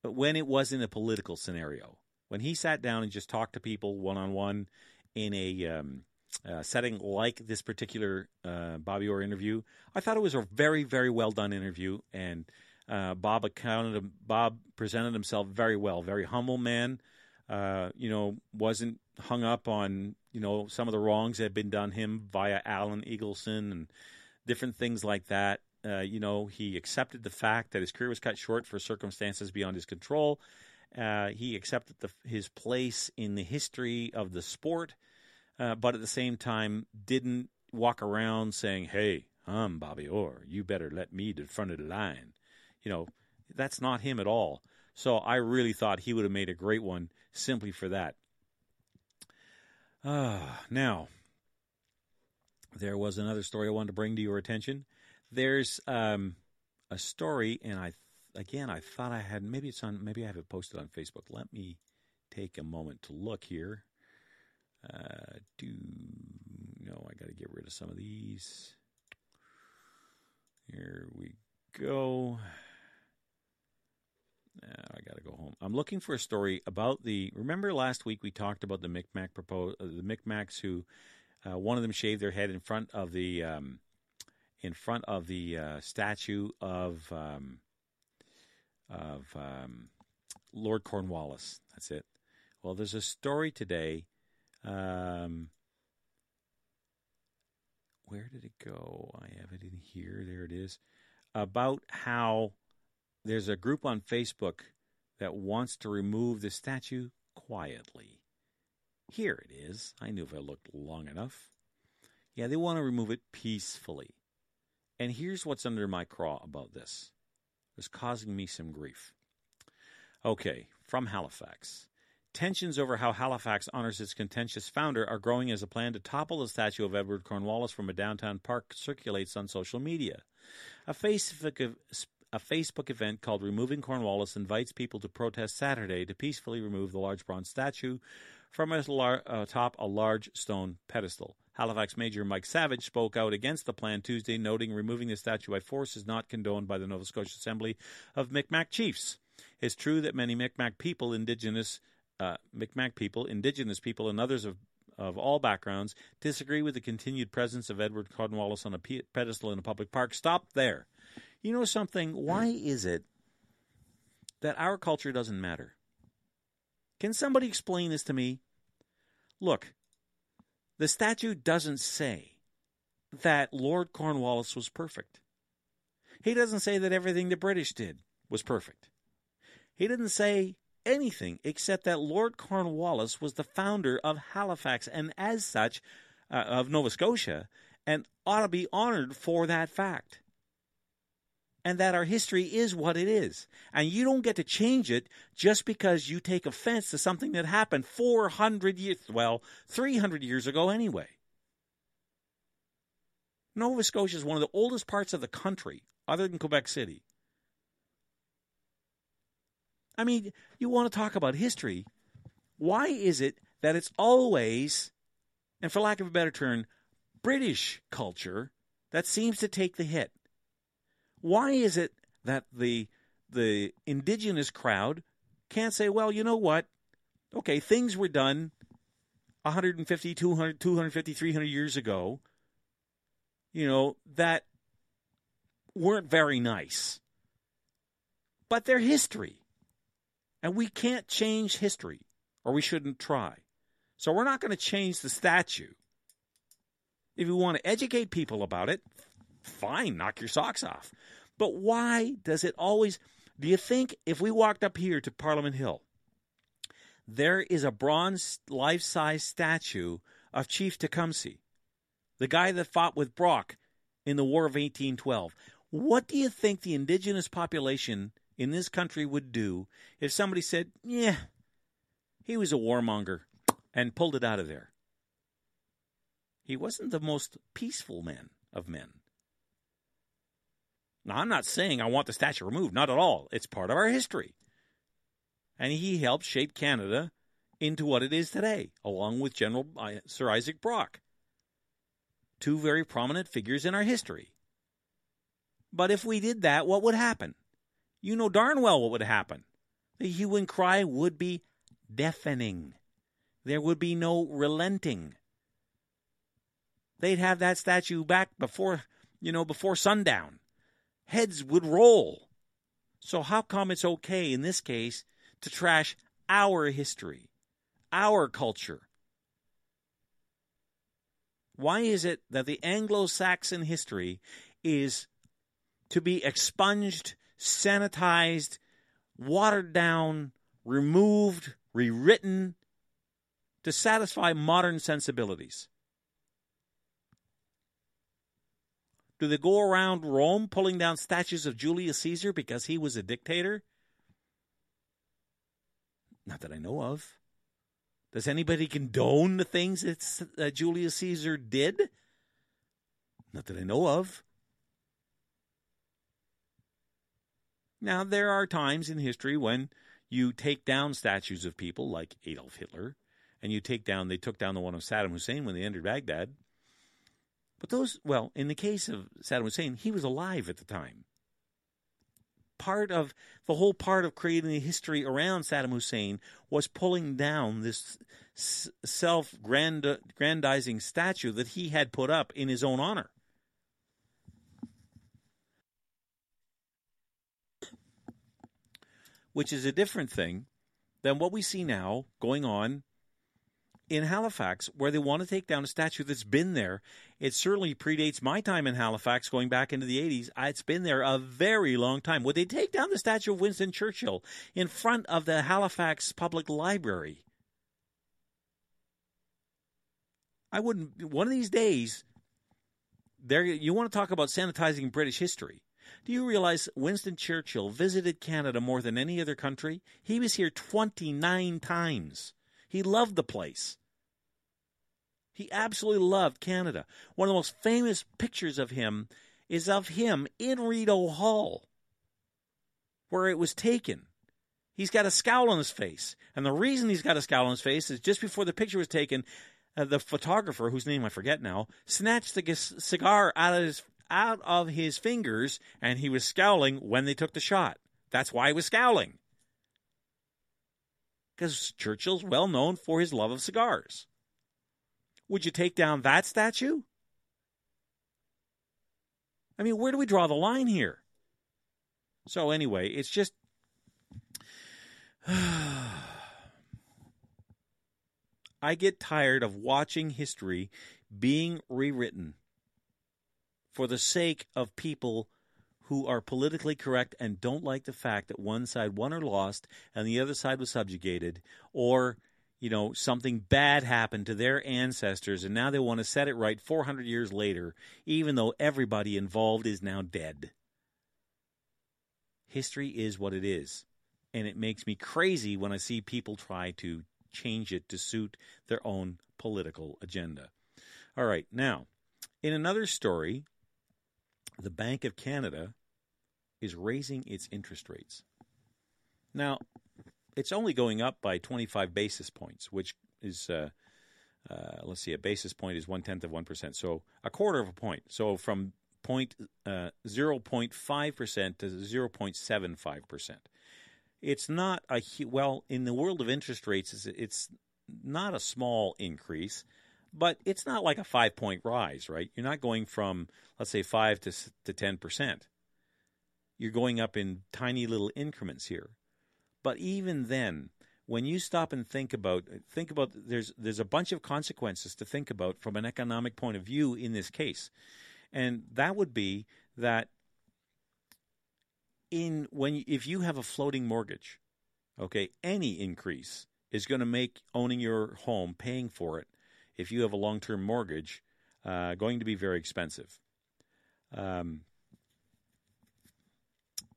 but when it was in a political scenario when he sat down and just talked to people one on one in a um, uh, setting like this particular uh, Bobby Orr interview, I thought it was a very, very well done interview. And uh, Bob accounted, Bob presented himself very well, very humble man. Uh, you know, wasn't hung up on you know some of the wrongs that had been done him via Alan Eagleson and different things like that. Uh, you know, he accepted the fact that his career was cut short for circumstances beyond his control he accepted the, his place in the history of the sport, uh, but at the same time didn't walk around saying, "Hey, I'm Bobby Orr. You better let me to the front of the line." You know, that's not him at all. So I really thought he would have made a great one simply for that. Uh, now, there was another story I wanted to bring to your attention. There's um, a story, and I again, I thought I had maybe it's on maybe I have it posted on Facebook. Let me take a moment to look here. Uh, do no, I got to get rid of some of these. Here we go. Now I got to go home. I'm looking for a story about the. Remember last week we talked about the Micmac propose uh, the Micmacs who uh, one of them shaved their head in front of the um, in front of the uh, statue of um, of um, Lord Cornwallis. That's it. Well, there's a story today. Um, where did it go? I have it in here. There it is. About how there's a group on Facebook that wants to remove the statue quietly. Here it is. I knew if I looked long enough. Yeah, they want to remove it peacefully. And here's what's under my craw about this It's causing me some grief. Okay, from Halifax. Tensions over how Halifax honors its contentious founder are growing as a plan to topple the statue of Edward Cornwallis from a downtown park circulates on social media. A Facebook, a Facebook event called Removing Cornwallis invites people to protest Saturday to peacefully remove the large bronze statue from atop a large stone pedestal. Halifax Major Mike Savage spoke out against the plan Tuesday, noting removing the statue by force is not condoned by the Nova Scotia Assembly of Micmac Chiefs. It's true that many Micmac people, indigenous uh, people, indigenous people, and others of of all backgrounds disagree with the continued presence of Edward Cornwallis on a pedestal in a public park. Stop there. You know something? Why is it that our culture doesn't matter? Can somebody explain this to me? Look, the statute doesn't say that Lord Cornwallis was perfect. He doesn't say that everything the British did was perfect. He didn't say anything except that Lord Cornwallis was the founder of Halifax and, as such, uh, of Nova Scotia, and ought to be honored for that fact. And that our history is what it is. And you don't get to change it just because you take offense to something that happened 400 years, well, 300 years ago anyway. Nova Scotia is one of the oldest parts of the country, other than Quebec City. I mean, you want to talk about history. Why is it that it's always, and for lack of a better term, British culture that seems to take the hit? Why is it that the the indigenous crowd can't say, well, you know what? Okay, things were done 150, 200, 250, 300 years ago, you know, that weren't very nice. But they're history. And we can't change history, or we shouldn't try. So we're not going to change the statue. If you want to educate people about it, fine, knock your socks off. But why does it always. Do you think if we walked up here to Parliament Hill, there is a bronze life size statue of Chief Tecumseh, the guy that fought with Brock in the War of 1812? What do you think the indigenous population in this country would do if somebody said, yeah, he was a warmonger and pulled it out of there. He wasn't the most peaceful man of men. Now, I'm not saying I want the statue removed, not at all. It's part of our history. And he helped shape Canada into what it is today, along with General uh, Sir Isaac Brock. Two very prominent figures in our history. But if we did that, what would happen? You know darn well what would happen. The hue and cry would be deafening. There would be no relenting. They'd have that statue back before, you know, before sundown. Heads would roll. So how come it's okay in this case to trash our history, our culture? Why is it that the Anglo Saxon history is to be expunged sanitized, watered down, removed, rewritten to satisfy modern sensibilities? Do they go around Rome pulling down statues of Julius Caesar because he was a dictator? Not that I know of. Does anybody condone the things that Julius Caesar did? Not that I know of. Now, there are times in history when you take down statues of people like Adolf Hitler, and you take down, they took down the one of Saddam Hussein when they entered Baghdad. But those, well, in the case of Saddam Hussein, he was alive at the time. Part of the whole part of creating the history around Saddam Hussein was pulling down this self grandizing statue that he had put up in his own honor. Which is a different thing than what we see now going on in Halifax, where they want to take down a statue that's been there. It certainly predates my time in Halifax, going back into the 80s. Uh, it's been there a very long time. Would they take down the statue of Winston Churchill in front of the Halifax Public Library? I wouldn't. One of these days, there you want to talk about sanitizing British history. Do you realize Winston Churchill visited Canada more than any other country? He was here 29 times. He loved the place. He absolutely loved Canada. One of the most famous pictures of him is of him in Rideau Hall, where it was taken. He's got a scowl on his face. And the reason he's got a scowl on his face is just before the picture was taken, uh, the photographer, whose name I forget now, snatched the cigar out of his out of his fingers, and he was scowling when they took the shot. That's why he was scowling. Because Churchill's well known for his love of cigars. Would you take down that statue? I mean, where do we draw the line here? So, anyway, it's just. I get tired of watching history being rewritten for the sake of people who are politically correct and don't like the fact that one side won or lost and the other side was subjugated or you know something bad happened to their ancestors and now they want to set it right 400 years later even though everybody involved is now dead. History is what it is. And it makes me crazy when i see people try to change it to suit their own political agenda. All right. Now in another story the Bank of Canada is raising its interest rates. Now, it's only going up by 25 basis points, which is, uh, uh, let's see, a basis point is one tenth of 1%. So a quarter of a point. So from point, uh, 0.5% to 0.75%. It's not a, well, in the world of interest rates, it's, it's not a small increase but it's not like a five point rise, right? You're not going from, let's say, five to to ten percent. You're going up in tiny little increments here. But even then, when you stop and think about think about there's there's a bunch of consequences to think about from an economic point of view in this case, and that would be that in when if you have a floating mortgage, okay, any increase is going to make owning your home, paying for it, if you have a long term mortgage, uh, going to be very expensive. Um,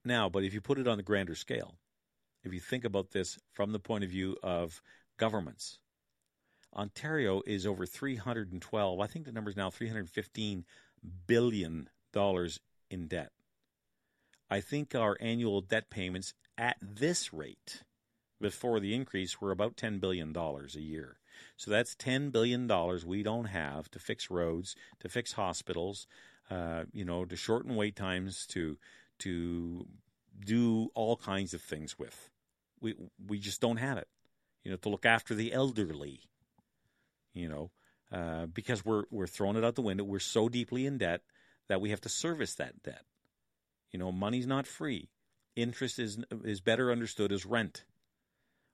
now, but if you put it on the grander scale, if you think about this from the point of view of governments, Ontario is over 312, I think the number is now 315 billion dollars in debt. I think our annual debt payments at this rate before the increase were about 10 billion dollars a year. So that's $10 billion we don't have to fix roads, to fix hospitals, uh, you know, to shorten wait times, to, to do all kinds of things with. We, we just don't have it, you know, to look after the elderly, you know, uh, because we're, we're throwing it out the window. We're so deeply in debt that we have to service that debt. You know, money's not free. Interest is, is better understood as rent.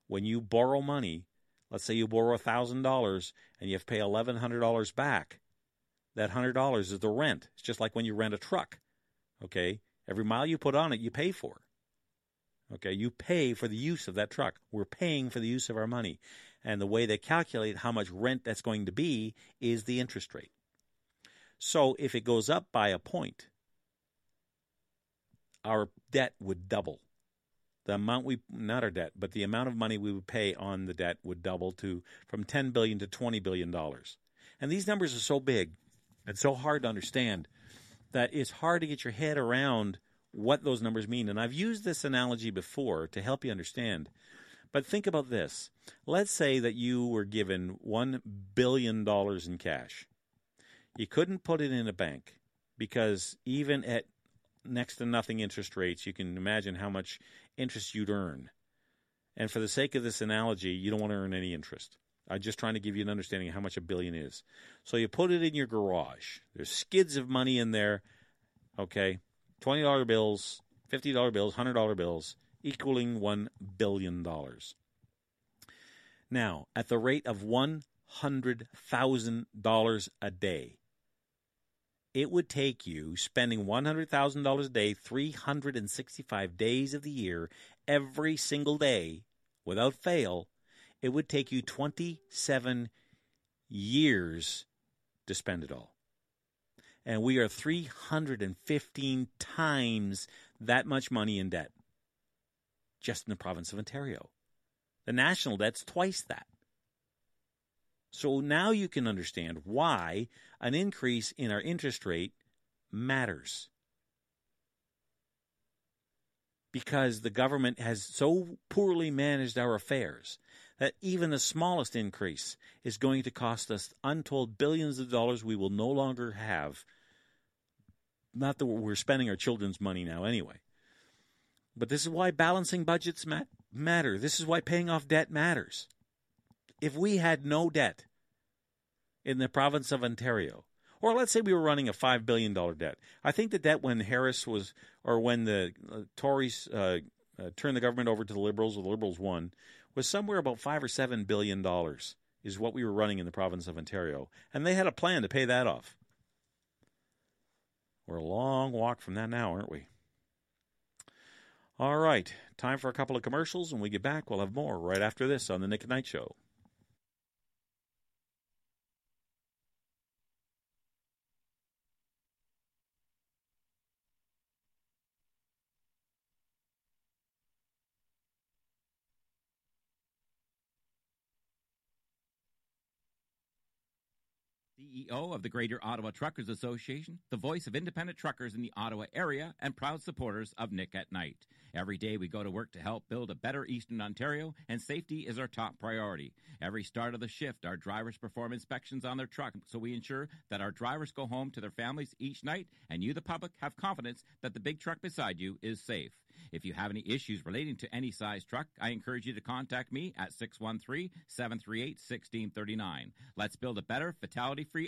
When you borrow money, Let's say you borrow $1,000 and you have to pay $1,100 back. That $100 is the rent. It's just like when you rent a truck. Okay? Every mile you put on it, you pay for. Okay? You pay for the use of that truck. We're paying for the use of our money. And the way they calculate how much rent that's going to be is the interest rate. So if it goes up by a point, our debt would double the amount we not our debt, but the amount of money we would pay on the debt would double to from 10 billion to 20 billion dollars. And these numbers are so big and so hard to understand that it's hard to get your head around what those numbers mean. And I've used this analogy before to help you understand. But think about this. Let's say that you were given $1 billion in cash. You couldn't put it in a bank because even at next to nothing interest rates, you can imagine how much interest you'd earn. And for the sake of this analogy, you don't want to earn any interest. I'm just trying to give you an understanding of how much a billion is. So you put it in your garage. There's skids of money in there. Okay, twenty dollar bills, fifty dollar bills, hundred dollar bills, equaling one billion dollars. Now, at the rate of one hundred thousand dollars a day, it would take you spending $100,000 a day, 365 days of the year, every single day, without fail, it would take you 27 years to spend it all. And we are 315 times that much money in debt just in the province of Ontario. The national debt's twice that. So now you can understand why an increase in our interest rate matters. because the government has so poorly managed our affairs that even the smallest increase is going to cost us untold billions of dollars we will no longer have. Not that we're spending our children's money now anyway. But this is why balancing budgets matter. This is why paying off debt matters. If we had no debt in the province of Ontario, or let's say we were running a $5 billion debt, I think the debt when Harris was, or when the uh, Tories uh, uh, turned the government over to the Liberals, or the Liberals won, was somewhere about 5 or $7 billion is what we were running in the province of Ontario. And they had a plan to pay that off. We're a long walk from that now, aren't we? All right, time for a couple of commercials. When we get back, we'll have more right after this on the Nick at Night Show. CEO of the Greater Ottawa Truckers Association, the voice of independent truckers in the Ottawa area, and proud supporters of Nick at Night. Every day we go to work to help build a better Eastern Ontario, and safety is our top priority. Every start of the shift, our drivers perform inspections on their truck so we ensure that our drivers go home to their families each night, and you, the public, have confidence that the big truck beside you is safe. If you have any issues relating to any size truck, I encourage you to contact me at 613 738 1639. Let's build a better, fatality free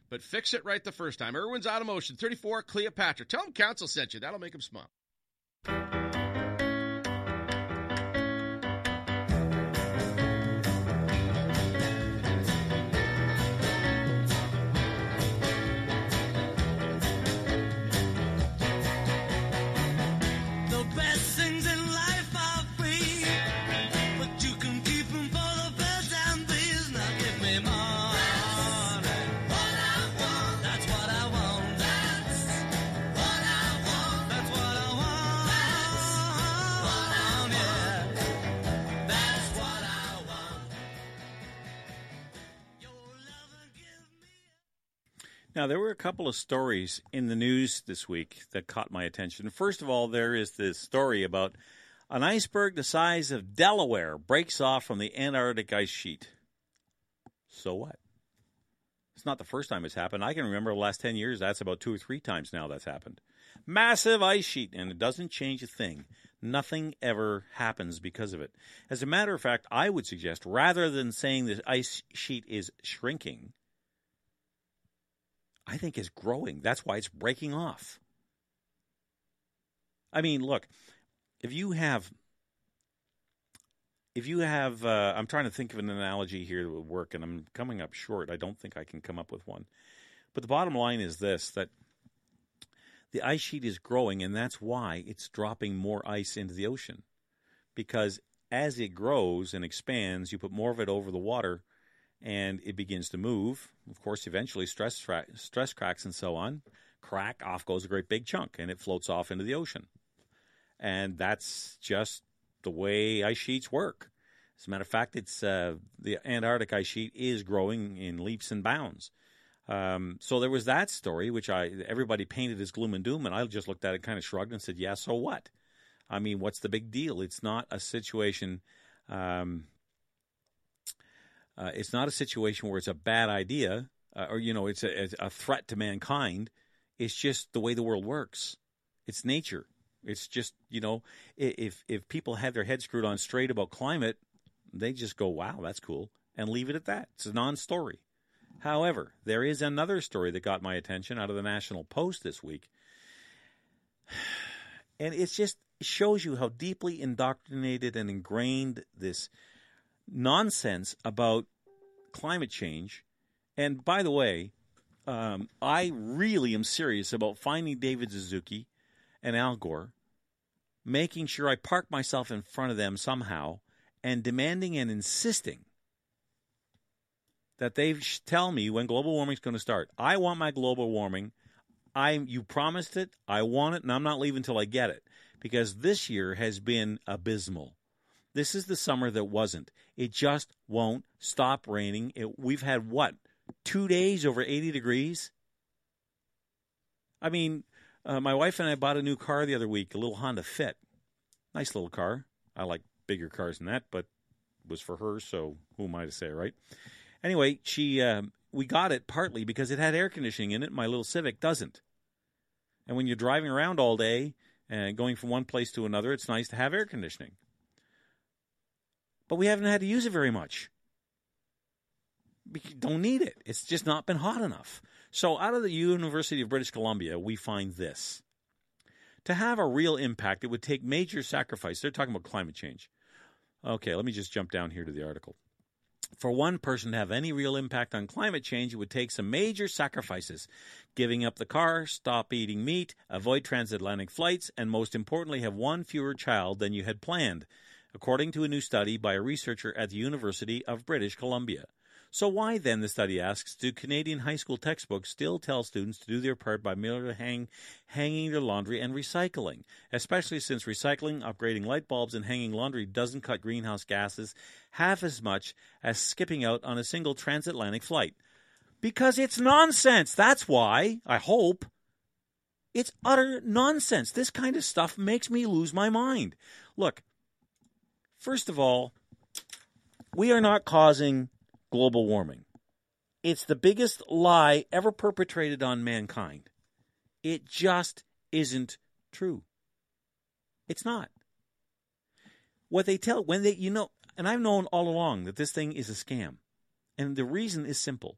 but fix it right the first time. Irwin's Automotion, 34 Cleopatra. Tell them Council sent you. That'll make them smile. Now, there were a couple of stories in the news this week that caught my attention. First of all, there is this story about an iceberg the size of Delaware breaks off from the Antarctic ice sheet. So what? It's not the first time it's happened. I can remember the last 10 years, that's about two or three times now that's happened. Massive ice sheet, and it doesn't change a thing. Nothing ever happens because of it. As a matter of fact, I would suggest rather than saying the ice sheet is shrinking, I think is growing. That's why it's breaking off. I mean, look, if you have if you have uh, I'm trying to think of an analogy here that would work and I'm coming up short. I don't think I can come up with one. But the bottom line is this that the ice sheet is growing and that's why it's dropping more ice into the ocean. Because as it grows and expands, you put more of it over the water and it begins to move. Of course, eventually stress tra- stress cracks and so on. Crack off goes a great big chunk, and it floats off into the ocean. And that's just the way ice sheets work. As a matter of fact, it's uh, the Antarctic ice sheet is growing in leaps and bounds. Um, so there was that story, which I everybody painted as gloom and doom, and I just looked at it, kind of shrugged, and said, "Yeah, so what? I mean, what's the big deal? It's not a situation." Um, uh, it's not a situation where it's a bad idea uh, or you know it's a, a threat to mankind. It's just the way the world works. It's nature. It's just you know if if people had their head screwed on straight about climate, they just go, "Wow, that's cool," and leave it at that. It's a non-story. However, there is another story that got my attention out of the National Post this week, and it just shows you how deeply indoctrinated and ingrained this nonsense about climate change. And by the way, um, I really am serious about finding David Suzuki and Al Gore making sure I park myself in front of them somehow and demanding and insisting that they tell me when global warming is going to start. I want my global warming. I you promised it. I want it, and I'm not leaving until I get it because this year has been abysmal. This is the summer that wasn't. It just won't stop raining. It, we've had what two days over 80 degrees. I mean, uh, my wife and I bought a new car the other week, a little Honda Fit. Nice little car. I like bigger cars than that, but it was for her, so who am I to say, right? Anyway, she uh, we got it partly because it had air conditioning in it. My little Civic doesn't. And when you're driving around all day and going from one place to another, it's nice to have air conditioning. But we haven't had to use it very much. We don't need it. It's just not been hot enough. So, out of the University of British Columbia, we find this. To have a real impact, it would take major sacrifice. They're talking about climate change. Okay, let me just jump down here to the article. For one person to have any real impact on climate change, it would take some major sacrifices giving up the car, stop eating meat, avoid transatlantic flights, and most importantly, have one fewer child than you had planned, according to a new study by a researcher at the University of British Columbia. So, why then, the study asks, do Canadian high school textbooks still tell students to do their part by merely hang, hanging their laundry and recycling? Especially since recycling, upgrading light bulbs, and hanging laundry doesn't cut greenhouse gases half as much as skipping out on a single transatlantic flight. Because it's nonsense. That's why, I hope. It's utter nonsense. This kind of stuff makes me lose my mind. Look, first of all, we are not causing global warming. It's the biggest lie ever perpetrated on mankind. It just isn't true. It's not. What they tell, when they, you know, and I've known all along that this thing is a scam. And the reason is simple.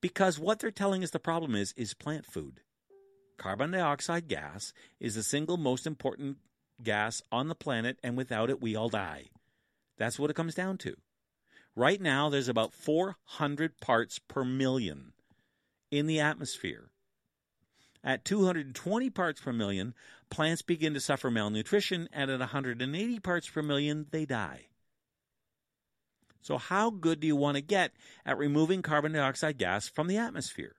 Because what they're telling us the problem is, is plant food. Carbon dioxide gas is the single most important gas on the planet, and without it, we all die. That's what it comes down to. Right now, there's about 400 parts per million in the atmosphere. At 220 parts per million, plants begin to suffer malnutrition, and at 180 parts per million, they die. So, how good do you want to get at removing carbon dioxide gas from the atmosphere?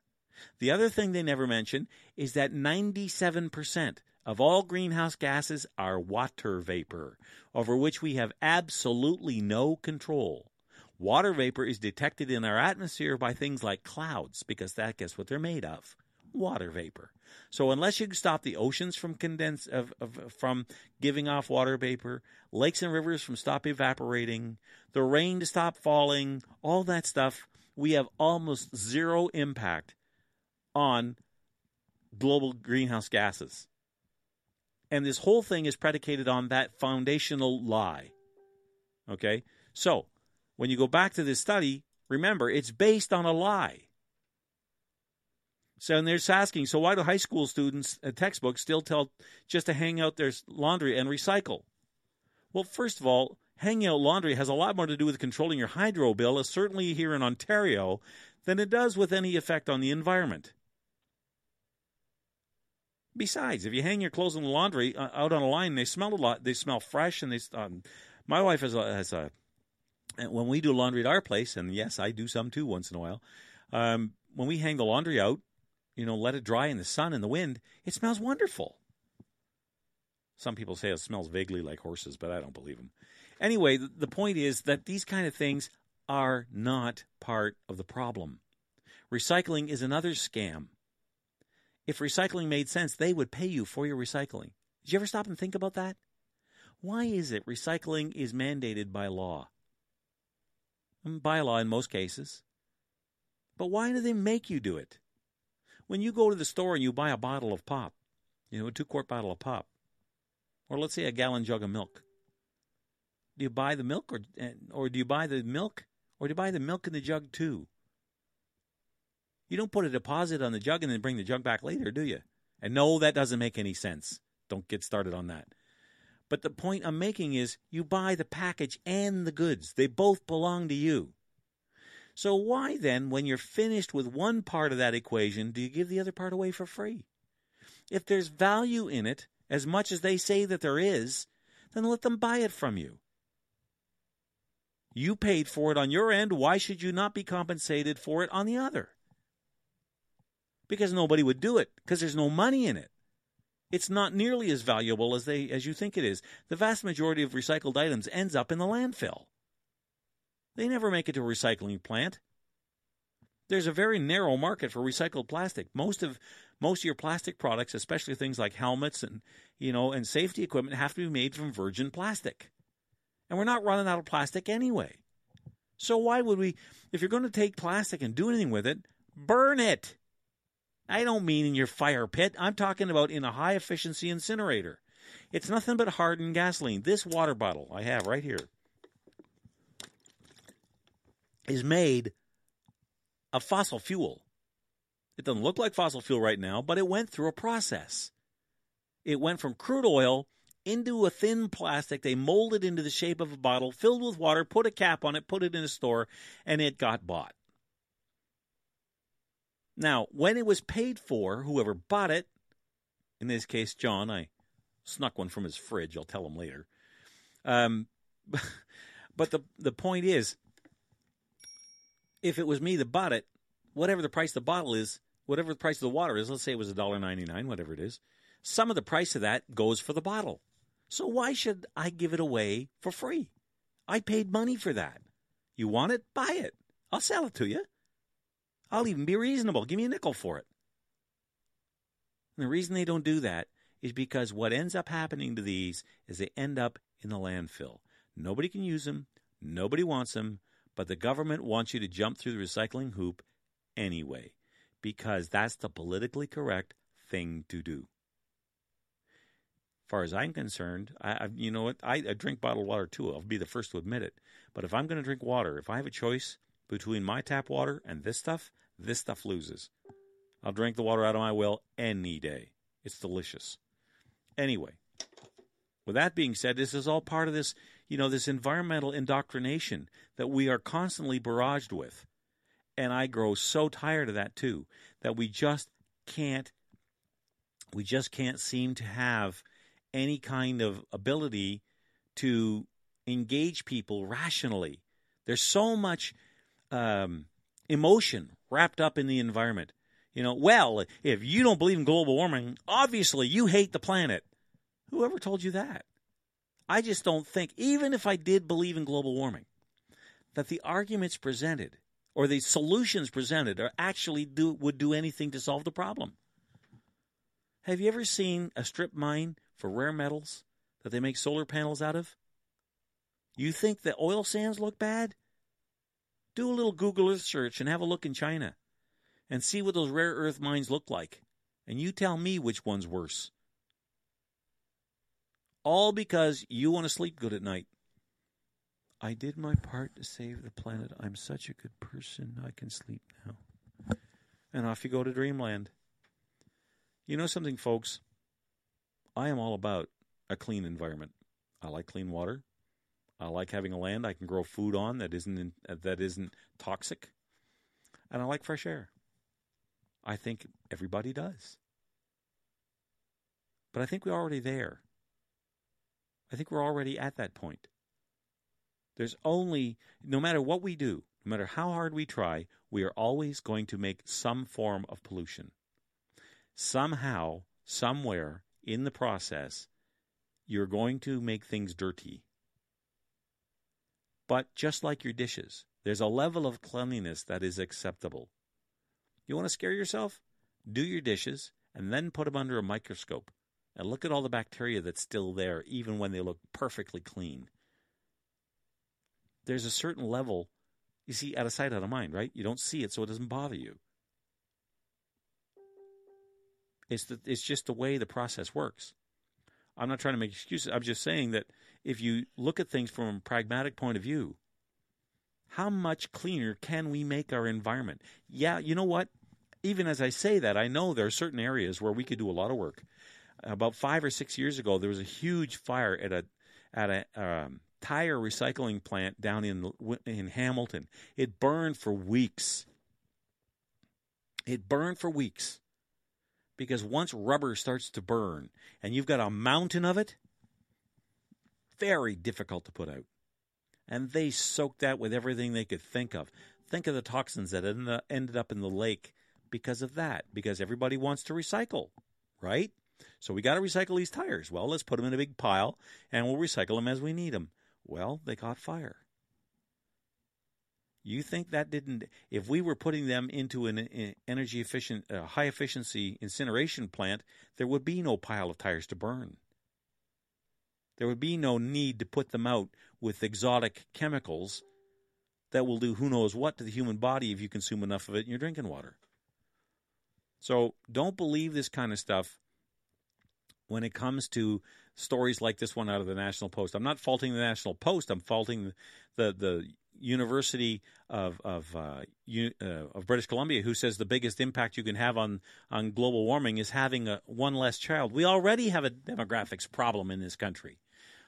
The other thing they never mention is that 97% of all greenhouse gases are water vapor, over which we have absolutely no control. Water vapor is detected in our atmosphere by things like clouds, because that guess what they're made of? Water vapor. So unless you can stop the oceans from condense of, of, from giving off water vapor, lakes and rivers from stop evaporating, the rain to stop falling, all that stuff, we have almost zero impact on global greenhouse gases. And this whole thing is predicated on that foundational lie. Okay? So, when you go back to this study, remember, it's based on a lie. So, and they're asking, so why do high school students' uh, textbooks still tell just to hang out their laundry and recycle? Well, first of all, hanging out laundry has a lot more to do with controlling your hydro bill, certainly here in Ontario, than it does with any effect on the environment. Besides, if you hang your clothes in the laundry uh, out on a line, they smell a lot. They smell fresh, and they. Um, my wife has a, has a when we do laundry at our place, and yes, I do some too once in a while. Um, when we hang the laundry out, you know, let it dry in the sun and the wind, it smells wonderful. Some people say it smells vaguely like horses, but I don't believe them. Anyway, the point is that these kind of things are not part of the problem. Recycling is another scam. If recycling made sense, they would pay you for your recycling. Did you ever stop and think about that? Why is it recycling is mandated by law? Mm, by law in most cases. But why do they make you do it? When you go to the store and you buy a bottle of pop, you know, a two quart bottle of pop, or let's say a gallon jug of milk, do you buy the milk or, eh, or do you buy the milk or do you buy the milk in the jug too? You don't put a deposit on the jug and then bring the jug back later, do you? And no, that doesn't make any sense. Don't get started on that. But the point I'm making is you buy the package and the goods. They both belong to you. So why then, when you're finished with one part of that equation, do you give the other part away for free? If there's value in it, as much as they say that there is, then let them buy it from you. You paid for it on your end. Why should you not be compensated for it on the other? Because nobody would do it because there's no money in it. It's not nearly as valuable as they as you think it is. The vast majority of recycled items ends up in the landfill. They never make it to a recycling plant. There's a very narrow market for recycled plastic. Most of most of your plastic products, especially things like helmets and you know and safety equipment, have to be made from virgin plastic. And we're not running out of plastic anyway. So why would we if you're going to take plastic and do anything with it, burn it. I don't mean in your fire pit. I'm talking about in a high efficiency incinerator. It's nothing but hardened gasoline. This water bottle I have right here is made of fossil fuel. It doesn't look like fossil fuel right now, but it went through a process. It went from crude oil into a thin plastic. They molded into the shape of a bottle, filled with water, put a cap on it, put it in a store, and it got bought. Now, when it was paid for, whoever bought it, in this case, John, I snuck one from his fridge. I'll tell him later. Um, but the the point is, if it was me that bought it, whatever the price of the bottle is, whatever the price of the water is, let's say it was $1.99, whatever it is, some of the price of that goes for the bottle. So why should I give it away for free? I paid money for that. You want it? Buy it. I'll sell it to you. I'll even be reasonable. Give me a nickel for it. And the reason they don't do that is because what ends up happening to these is they end up in the landfill. Nobody can use them, nobody wants them, but the government wants you to jump through the recycling hoop anyway because that's the politically correct thing to do. As far as I'm concerned, I, I you know what I, I drink bottled water too. I'll be the first to admit it. But if I'm going to drink water, if I have a choice between my tap water and this stuff, this stuff loses. I'll drink the water out of my well any day. It's delicious. Anyway, with that being said, this is all part of this, you know, this environmental indoctrination that we are constantly barraged with. And I grow so tired of that too, that we just can't we just can't seem to have any kind of ability to engage people rationally. There's so much um, emotion wrapped up in the environment. You know, well, if you don't believe in global warming, obviously you hate the planet. Whoever told you that? I just don't think, even if I did believe in global warming, that the arguments presented or the solutions presented are actually do, would do anything to solve the problem. Have you ever seen a strip mine for rare metals that they make solar panels out of? You think the oil sands look bad? Do a little Google Earth search and have a look in China and see what those rare earth mines look like. And you tell me which one's worse. All because you want to sleep good at night. I did my part to save the planet. I'm such a good person. I can sleep now. And off you go to dreamland. You know something, folks? I am all about a clean environment. I like clean water. I like having a land I can grow food on that isn't that isn't toxic, and I like fresh air. I think everybody does, but I think we're already there. I think we're already at that point. There's only no matter what we do, no matter how hard we try, we are always going to make some form of pollution. Somehow, somewhere in the process, you're going to make things dirty but just like your dishes, there's a level of cleanliness that is acceptable. You want to scare yourself? Do your dishes and then put them under a microscope and look at all the bacteria that's still there, even when they look perfectly clean. There's a certain level, you see, out of sight, out of mind, right? You don't see it, so it doesn't bother you. It's, the, it's just the way the process works. I'm not trying to make excuses. I'm just saying that if you look at things from a pragmatic point of view, how much cleaner can we make our environment? Yeah, you know what? Even as I say that, I know there are certain areas where we could do a lot of work. About five or six years ago, there was a huge fire at a at a um, tire recycling plant down in in Hamilton. It burned for weeks. It burned for weeks Because once rubber starts to burn and you've got a mountain of it, very difficult to put out. And they soaked that with everything they could think of. Think of the toxins that ended up in the lake because of that, because everybody wants to recycle, right? So we got to recycle these tires. Well, let's put them in a big pile and we'll recycle them as we need them. Well, they caught fire. You think that didn't? If we were putting them into an energy efficient, uh, high efficiency incineration plant, there would be no pile of tires to burn. There would be no need to put them out with exotic chemicals that will do who knows what to the human body if you consume enough of it in your drinking water. So don't believe this kind of stuff when it comes to stories like this one out of the National Post. I'm not faulting the National Post. I'm faulting the the University of of uh, U, uh, of British Columbia, who says the biggest impact you can have on on global warming is having a, one less child. We already have a demographics problem in this country.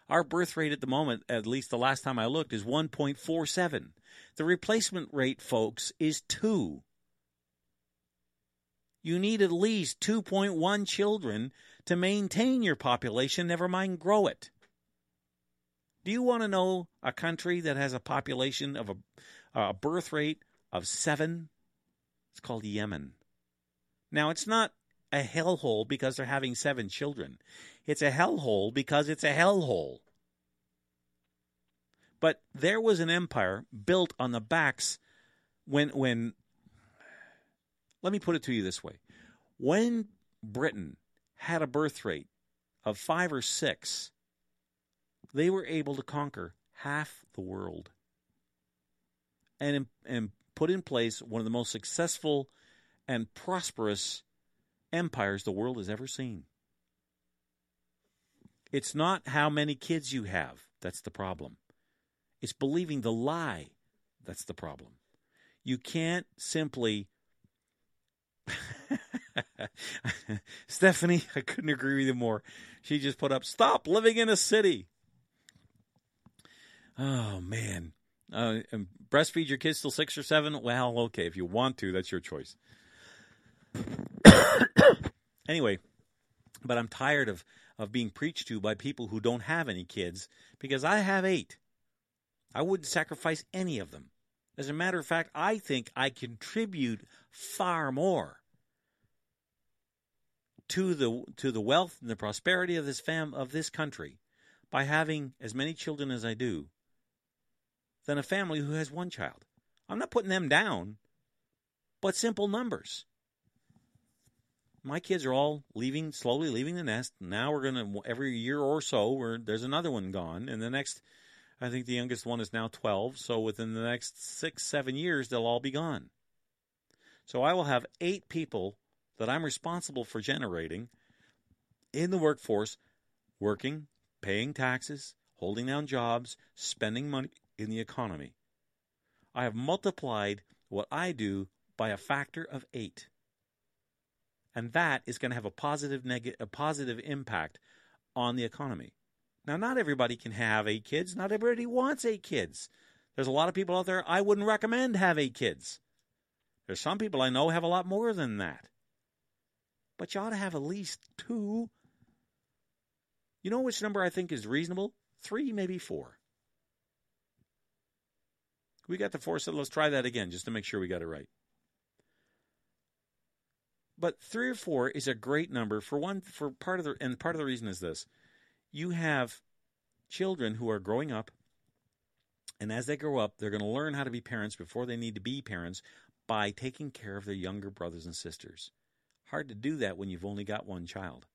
Our birth rate at the moment, at least the last time I looked, is 1.47. The replacement rate, folks, is two. You need at least 2.1 children to maintain your population, never mind grow it. Do you want to know a country that has a population of a, a birth rate of seven? It's called Yemen. Now, it's not a hellhole because they're having seven children. It's a hellhole because it's a hellhole. But there was an empire built on the backs when when let me put it to you this way. When Britain had a birth rate of 5 or 6, they were able to conquer half the world and and put in place one of the most successful and prosperous empires the world has ever seen. It's not how many kids you have that's the problem. It's believing the lie that's the problem. You can't simply. Stephanie, I couldn't agree with you more. She just put up, stop living in a city. Oh, man. Uh, breastfeed your kids till six or seven? Well, okay. If you want to, that's your choice. anyway, but I'm tired of, of being preached to by people who don't have any kids because I have eight. I wouldn't sacrifice any of them. As a matter of fact, I think I contribute far more to the to the wealth and the prosperity of this fam of this country by having as many children as I do than a family who has one child. I'm not putting them down, but simple numbers. My kids are all leaving slowly leaving the nest. Now we're going to every year or so where there's another one gone and the next I think the youngest one is now 12, so within the next 6 7 years they'll all be gone. So I will have 8 people that I'm responsible for generating in the workforce working, paying taxes, holding down jobs, spending money in the economy. I have multiplied what I do by a factor of eight. And that is going to have a positive neg- a positive impact on the economy. Now, not everybody can have eight kids. Not everybody wants eight kids. There's a lot of people out there I wouldn't recommend have eight kids. There's some people I know have a lot more than that. But you ought to have at least two. You know which number I think is reasonable? Three, maybe four. We got the four, so let's try that again just to make sure we got it right. But three or four is a great number for one for part of the and part of the reason is this. You have children who are growing up and as they grow up, they're going to learn how to be parents before they need to be parents by taking care of their younger brothers and sisters. Hard to do that when you've only got one child.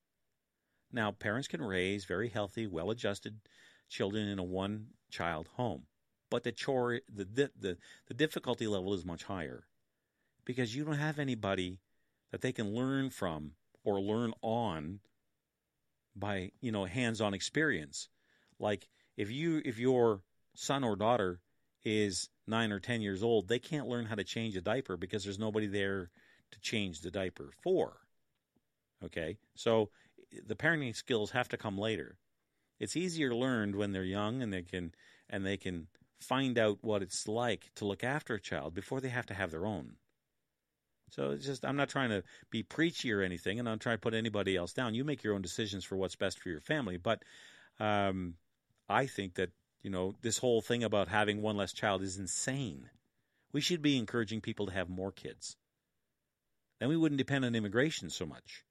Now, parents can raise very healthy, well adjusted children in a one child home but the chore the, the the difficulty level is much higher because you don't have anybody that they can learn from or learn on by you know hands-on experience like if you if your son or daughter is 9 or 10 years old they can't learn how to change a diaper because there's nobody there to change the diaper for okay so the parenting skills have to come later it's easier learned when they're young and they can and they can find out what it's like to look after a child before they have to have their own. So it's just I'm not trying to be preachy or anything, and I'm trying to put anybody else down. You make your own decisions for what's best for your family, but um, I think that you know this whole thing about having one less child is insane. We should be encouraging people to have more kids. Then we wouldn't depend on immigration so much,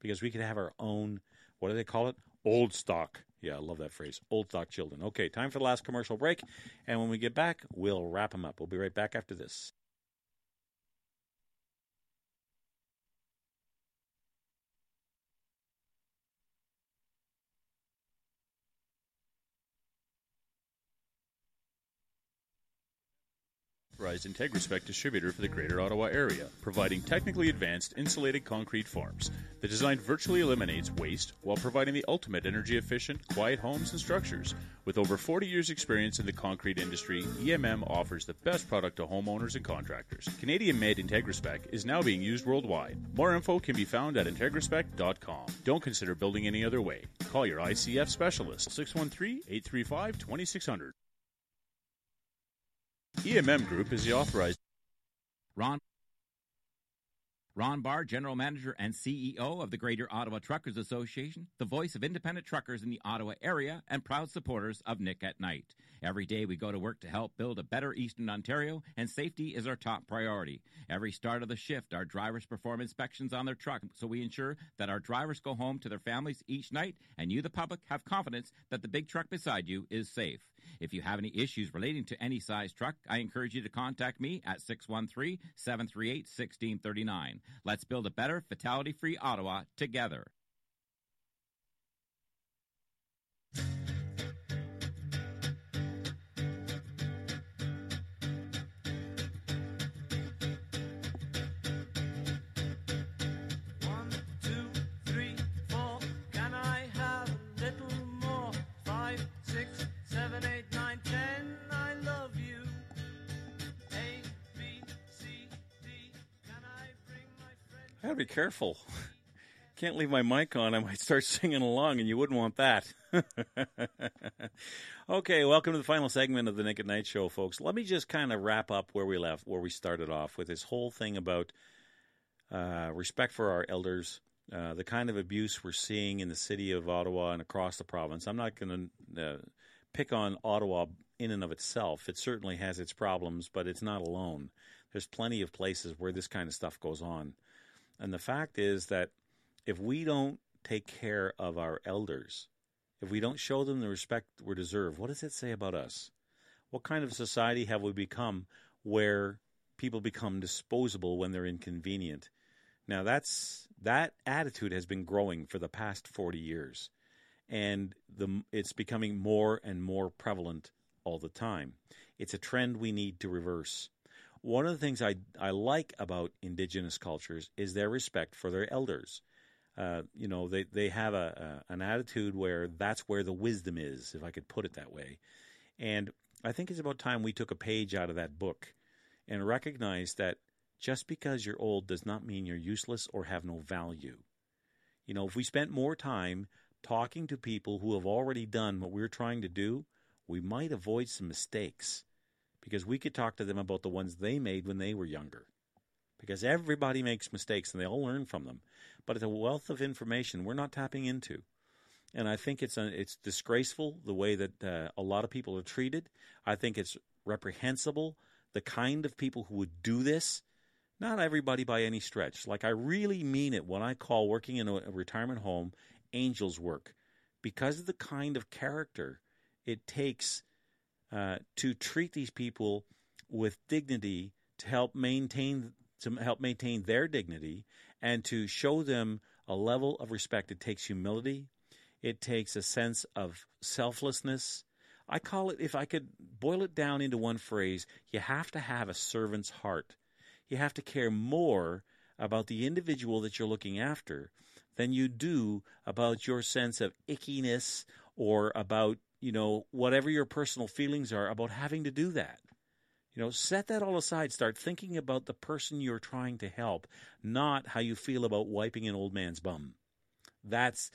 because we could have our own. What do they call it? Old stock. Yeah, I love that phrase. Old stock children. Okay, time for the last commercial break, and when we get back, we'll wrap them up. We'll be right back after this. Authorized IntegraSpec distributor for the Greater Ottawa area, providing technically advanced insulated concrete forms. The design virtually eliminates waste while providing the ultimate energy efficient, quiet homes and structures. With over 40 years' experience in the concrete industry, EMM offers the best product to homeowners and contractors. Canadian made IntegraSpec is now being used worldwide. More info can be found at IntegraSpec.com. Don't consider building any other way. Call your ICF specialist 613 835 2600. EMM Group is the authorized. Ron Ron Barr, General Manager and CEO of the Greater Ottawa Truckers Association, the voice of independent truckers in the Ottawa area, and proud supporters of Nick at Night. Every day we go to work to help build a better Eastern Ontario, and safety is our top priority. Every start of the shift, our drivers perform inspections on their truck, so we ensure that our drivers go home to their families each night, and you, the public, have confidence that the big truck beside you is safe. If you have any issues relating to any size truck, I encourage you to contact me at 613 738 1639. Let's build a better, fatality free Ottawa together. Be careful. Can't leave my mic on. I might start singing along, and you wouldn't want that. okay, welcome to the final segment of the at Night Show, folks. Let me just kind of wrap up where we left, where we started off with this whole thing about uh, respect for our elders, uh, the kind of abuse we're seeing in the city of Ottawa and across the province. I'm not going to uh, pick on Ottawa in and of itself. It certainly has its problems, but it's not alone. There's plenty of places where this kind of stuff goes on. And the fact is that if we don't take care of our elders, if we don't show them the respect we deserve, what does it say about us? What kind of society have we become where people become disposable when they're inconvenient? Now that's that attitude has been growing for the past 40 years and the it's becoming more and more prevalent all the time. It's a trend we need to reverse. One of the things I I like about indigenous cultures is their respect for their elders. Uh, you know, they they have a, a an attitude where that's where the wisdom is, if I could put it that way. And I think it's about time we took a page out of that book and recognized that just because you're old does not mean you're useless or have no value. You know, if we spent more time talking to people who have already done what we're trying to do, we might avoid some mistakes because we could talk to them about the ones they made when they were younger. Because everybody makes mistakes and they all learn from them. But it's a wealth of information we're not tapping into. And I think it's a, it's disgraceful the way that uh, a lot of people are treated. I think it's reprehensible the kind of people who would do this. Not everybody by any stretch. Like I really mean it when I call working in a, a retirement home angels work because of the kind of character it takes uh, to treat these people with dignity to help maintain to help maintain their dignity and to show them a level of respect. It takes humility. It takes a sense of selflessness. I call it, if I could boil it down into one phrase, you have to have a servant's heart. You have to care more about the individual that you're looking after than you do about your sense of ickiness or about, you know, whatever your personal feelings are about having to do that. You know, set that all aside. Start thinking about the person you're trying to help, not how you feel about wiping an old man's bum. That's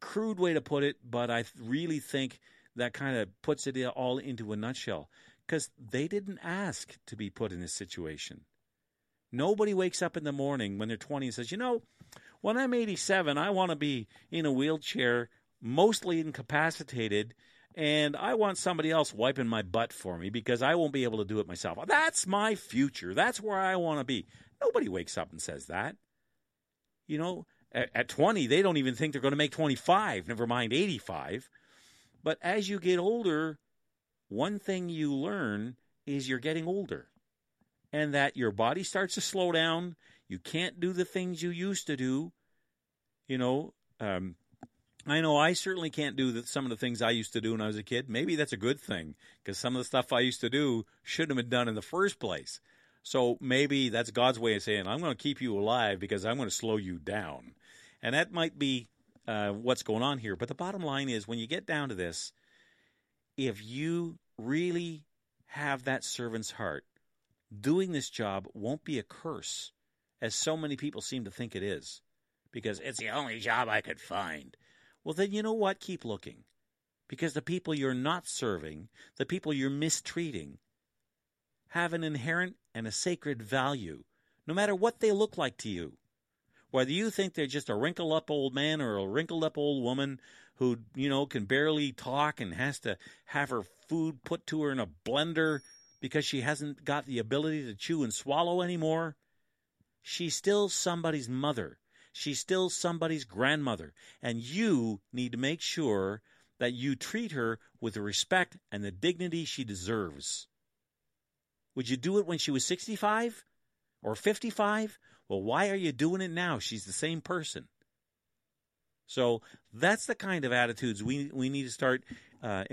crude way to put it, but I really think that kind of puts it all into a nutshell because they didn't ask to be put in this situation. Nobody wakes up in the morning when they're 20 and says, you know, when I'm 87, I want to be in a wheelchair, mostly incapacitated, and I want somebody else wiping my butt for me because I won't be able to do it myself. That's my future. That's where I want to be. Nobody wakes up and says that. You know, at, at 20, they don't even think they're going to make 25, never mind 85. But as you get older, one thing you learn is you're getting older and that your body starts to slow down. You can't do the things you used to do. You know, um, I know I certainly can't do the, some of the things I used to do when I was a kid. Maybe that's a good thing because some of the stuff I used to do shouldn't have been done in the first place. So maybe that's God's way of saying, I'm going to keep you alive because I'm going to slow you down. And that might be uh, what's going on here. But the bottom line is when you get down to this, if you really have that servant's heart, doing this job won't be a curse, as so many people seem to think it is, because it's the only job I could find. Well, then you know what? Keep looking. Because the people you're not serving, the people you're mistreating, have an inherent and a sacred value, no matter what they look like to you. Whether you think they're just a wrinkled up old man or a wrinkled up old woman who, you know, can barely talk and has to have her food put to her in a blender because she hasn't got the ability to chew and swallow anymore, she's still somebody's mother. She's still somebody's grandmother. And you need to make sure that you treat her with the respect and the dignity she deserves. Would you do it when she was 65 or 55? Well, why are you doing it now? She's the same person. So that's the kind of attitudes we we need to start uh,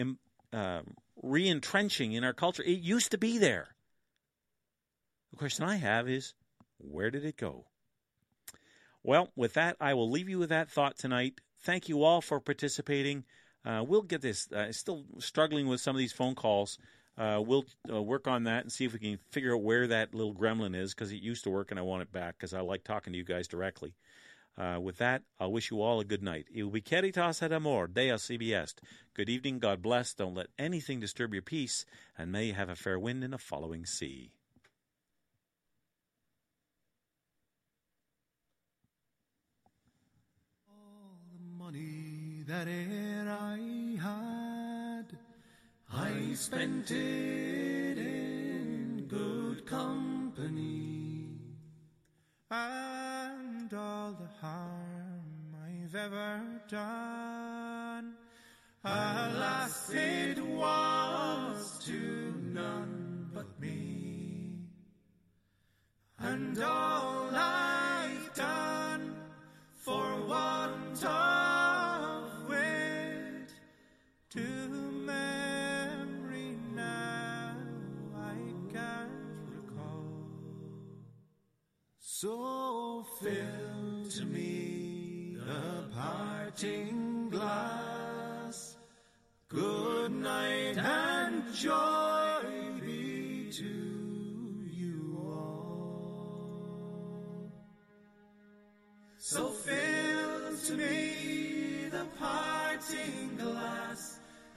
uh, re-entrenching in our culture. It used to be there. The question I have is, where did it go? Well, with that, I will leave you with that thought tonight. Thank you all for participating. Uh, we'll get this. Uh, still struggling with some of these phone calls. Uh, we'll uh, work on that and see if we can figure out where that little gremlin is because it used to work and I want it back because I like talking to you guys directly. Uh, with that, I'll wish you all a good night. Ubi caritas et amor, Deus est. Good evening, God bless. Don't let anything disturb your peace, and may you have a fair wind in a following sea. All the money that e'er I had, I spent it in good company. And all the harm I've ever done, alas, it was to none but me. And all I've done for want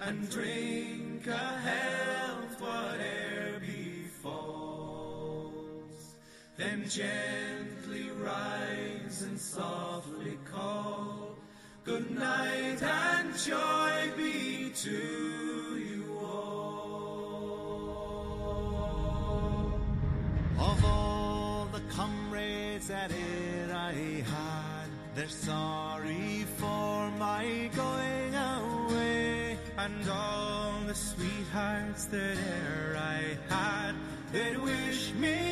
and drink a health whate'er befalls. Then gently rise and softly call. Good night and joy be to you all. Of all the comrades that e'er I had, they're sorry that e'er I had, they'd wish me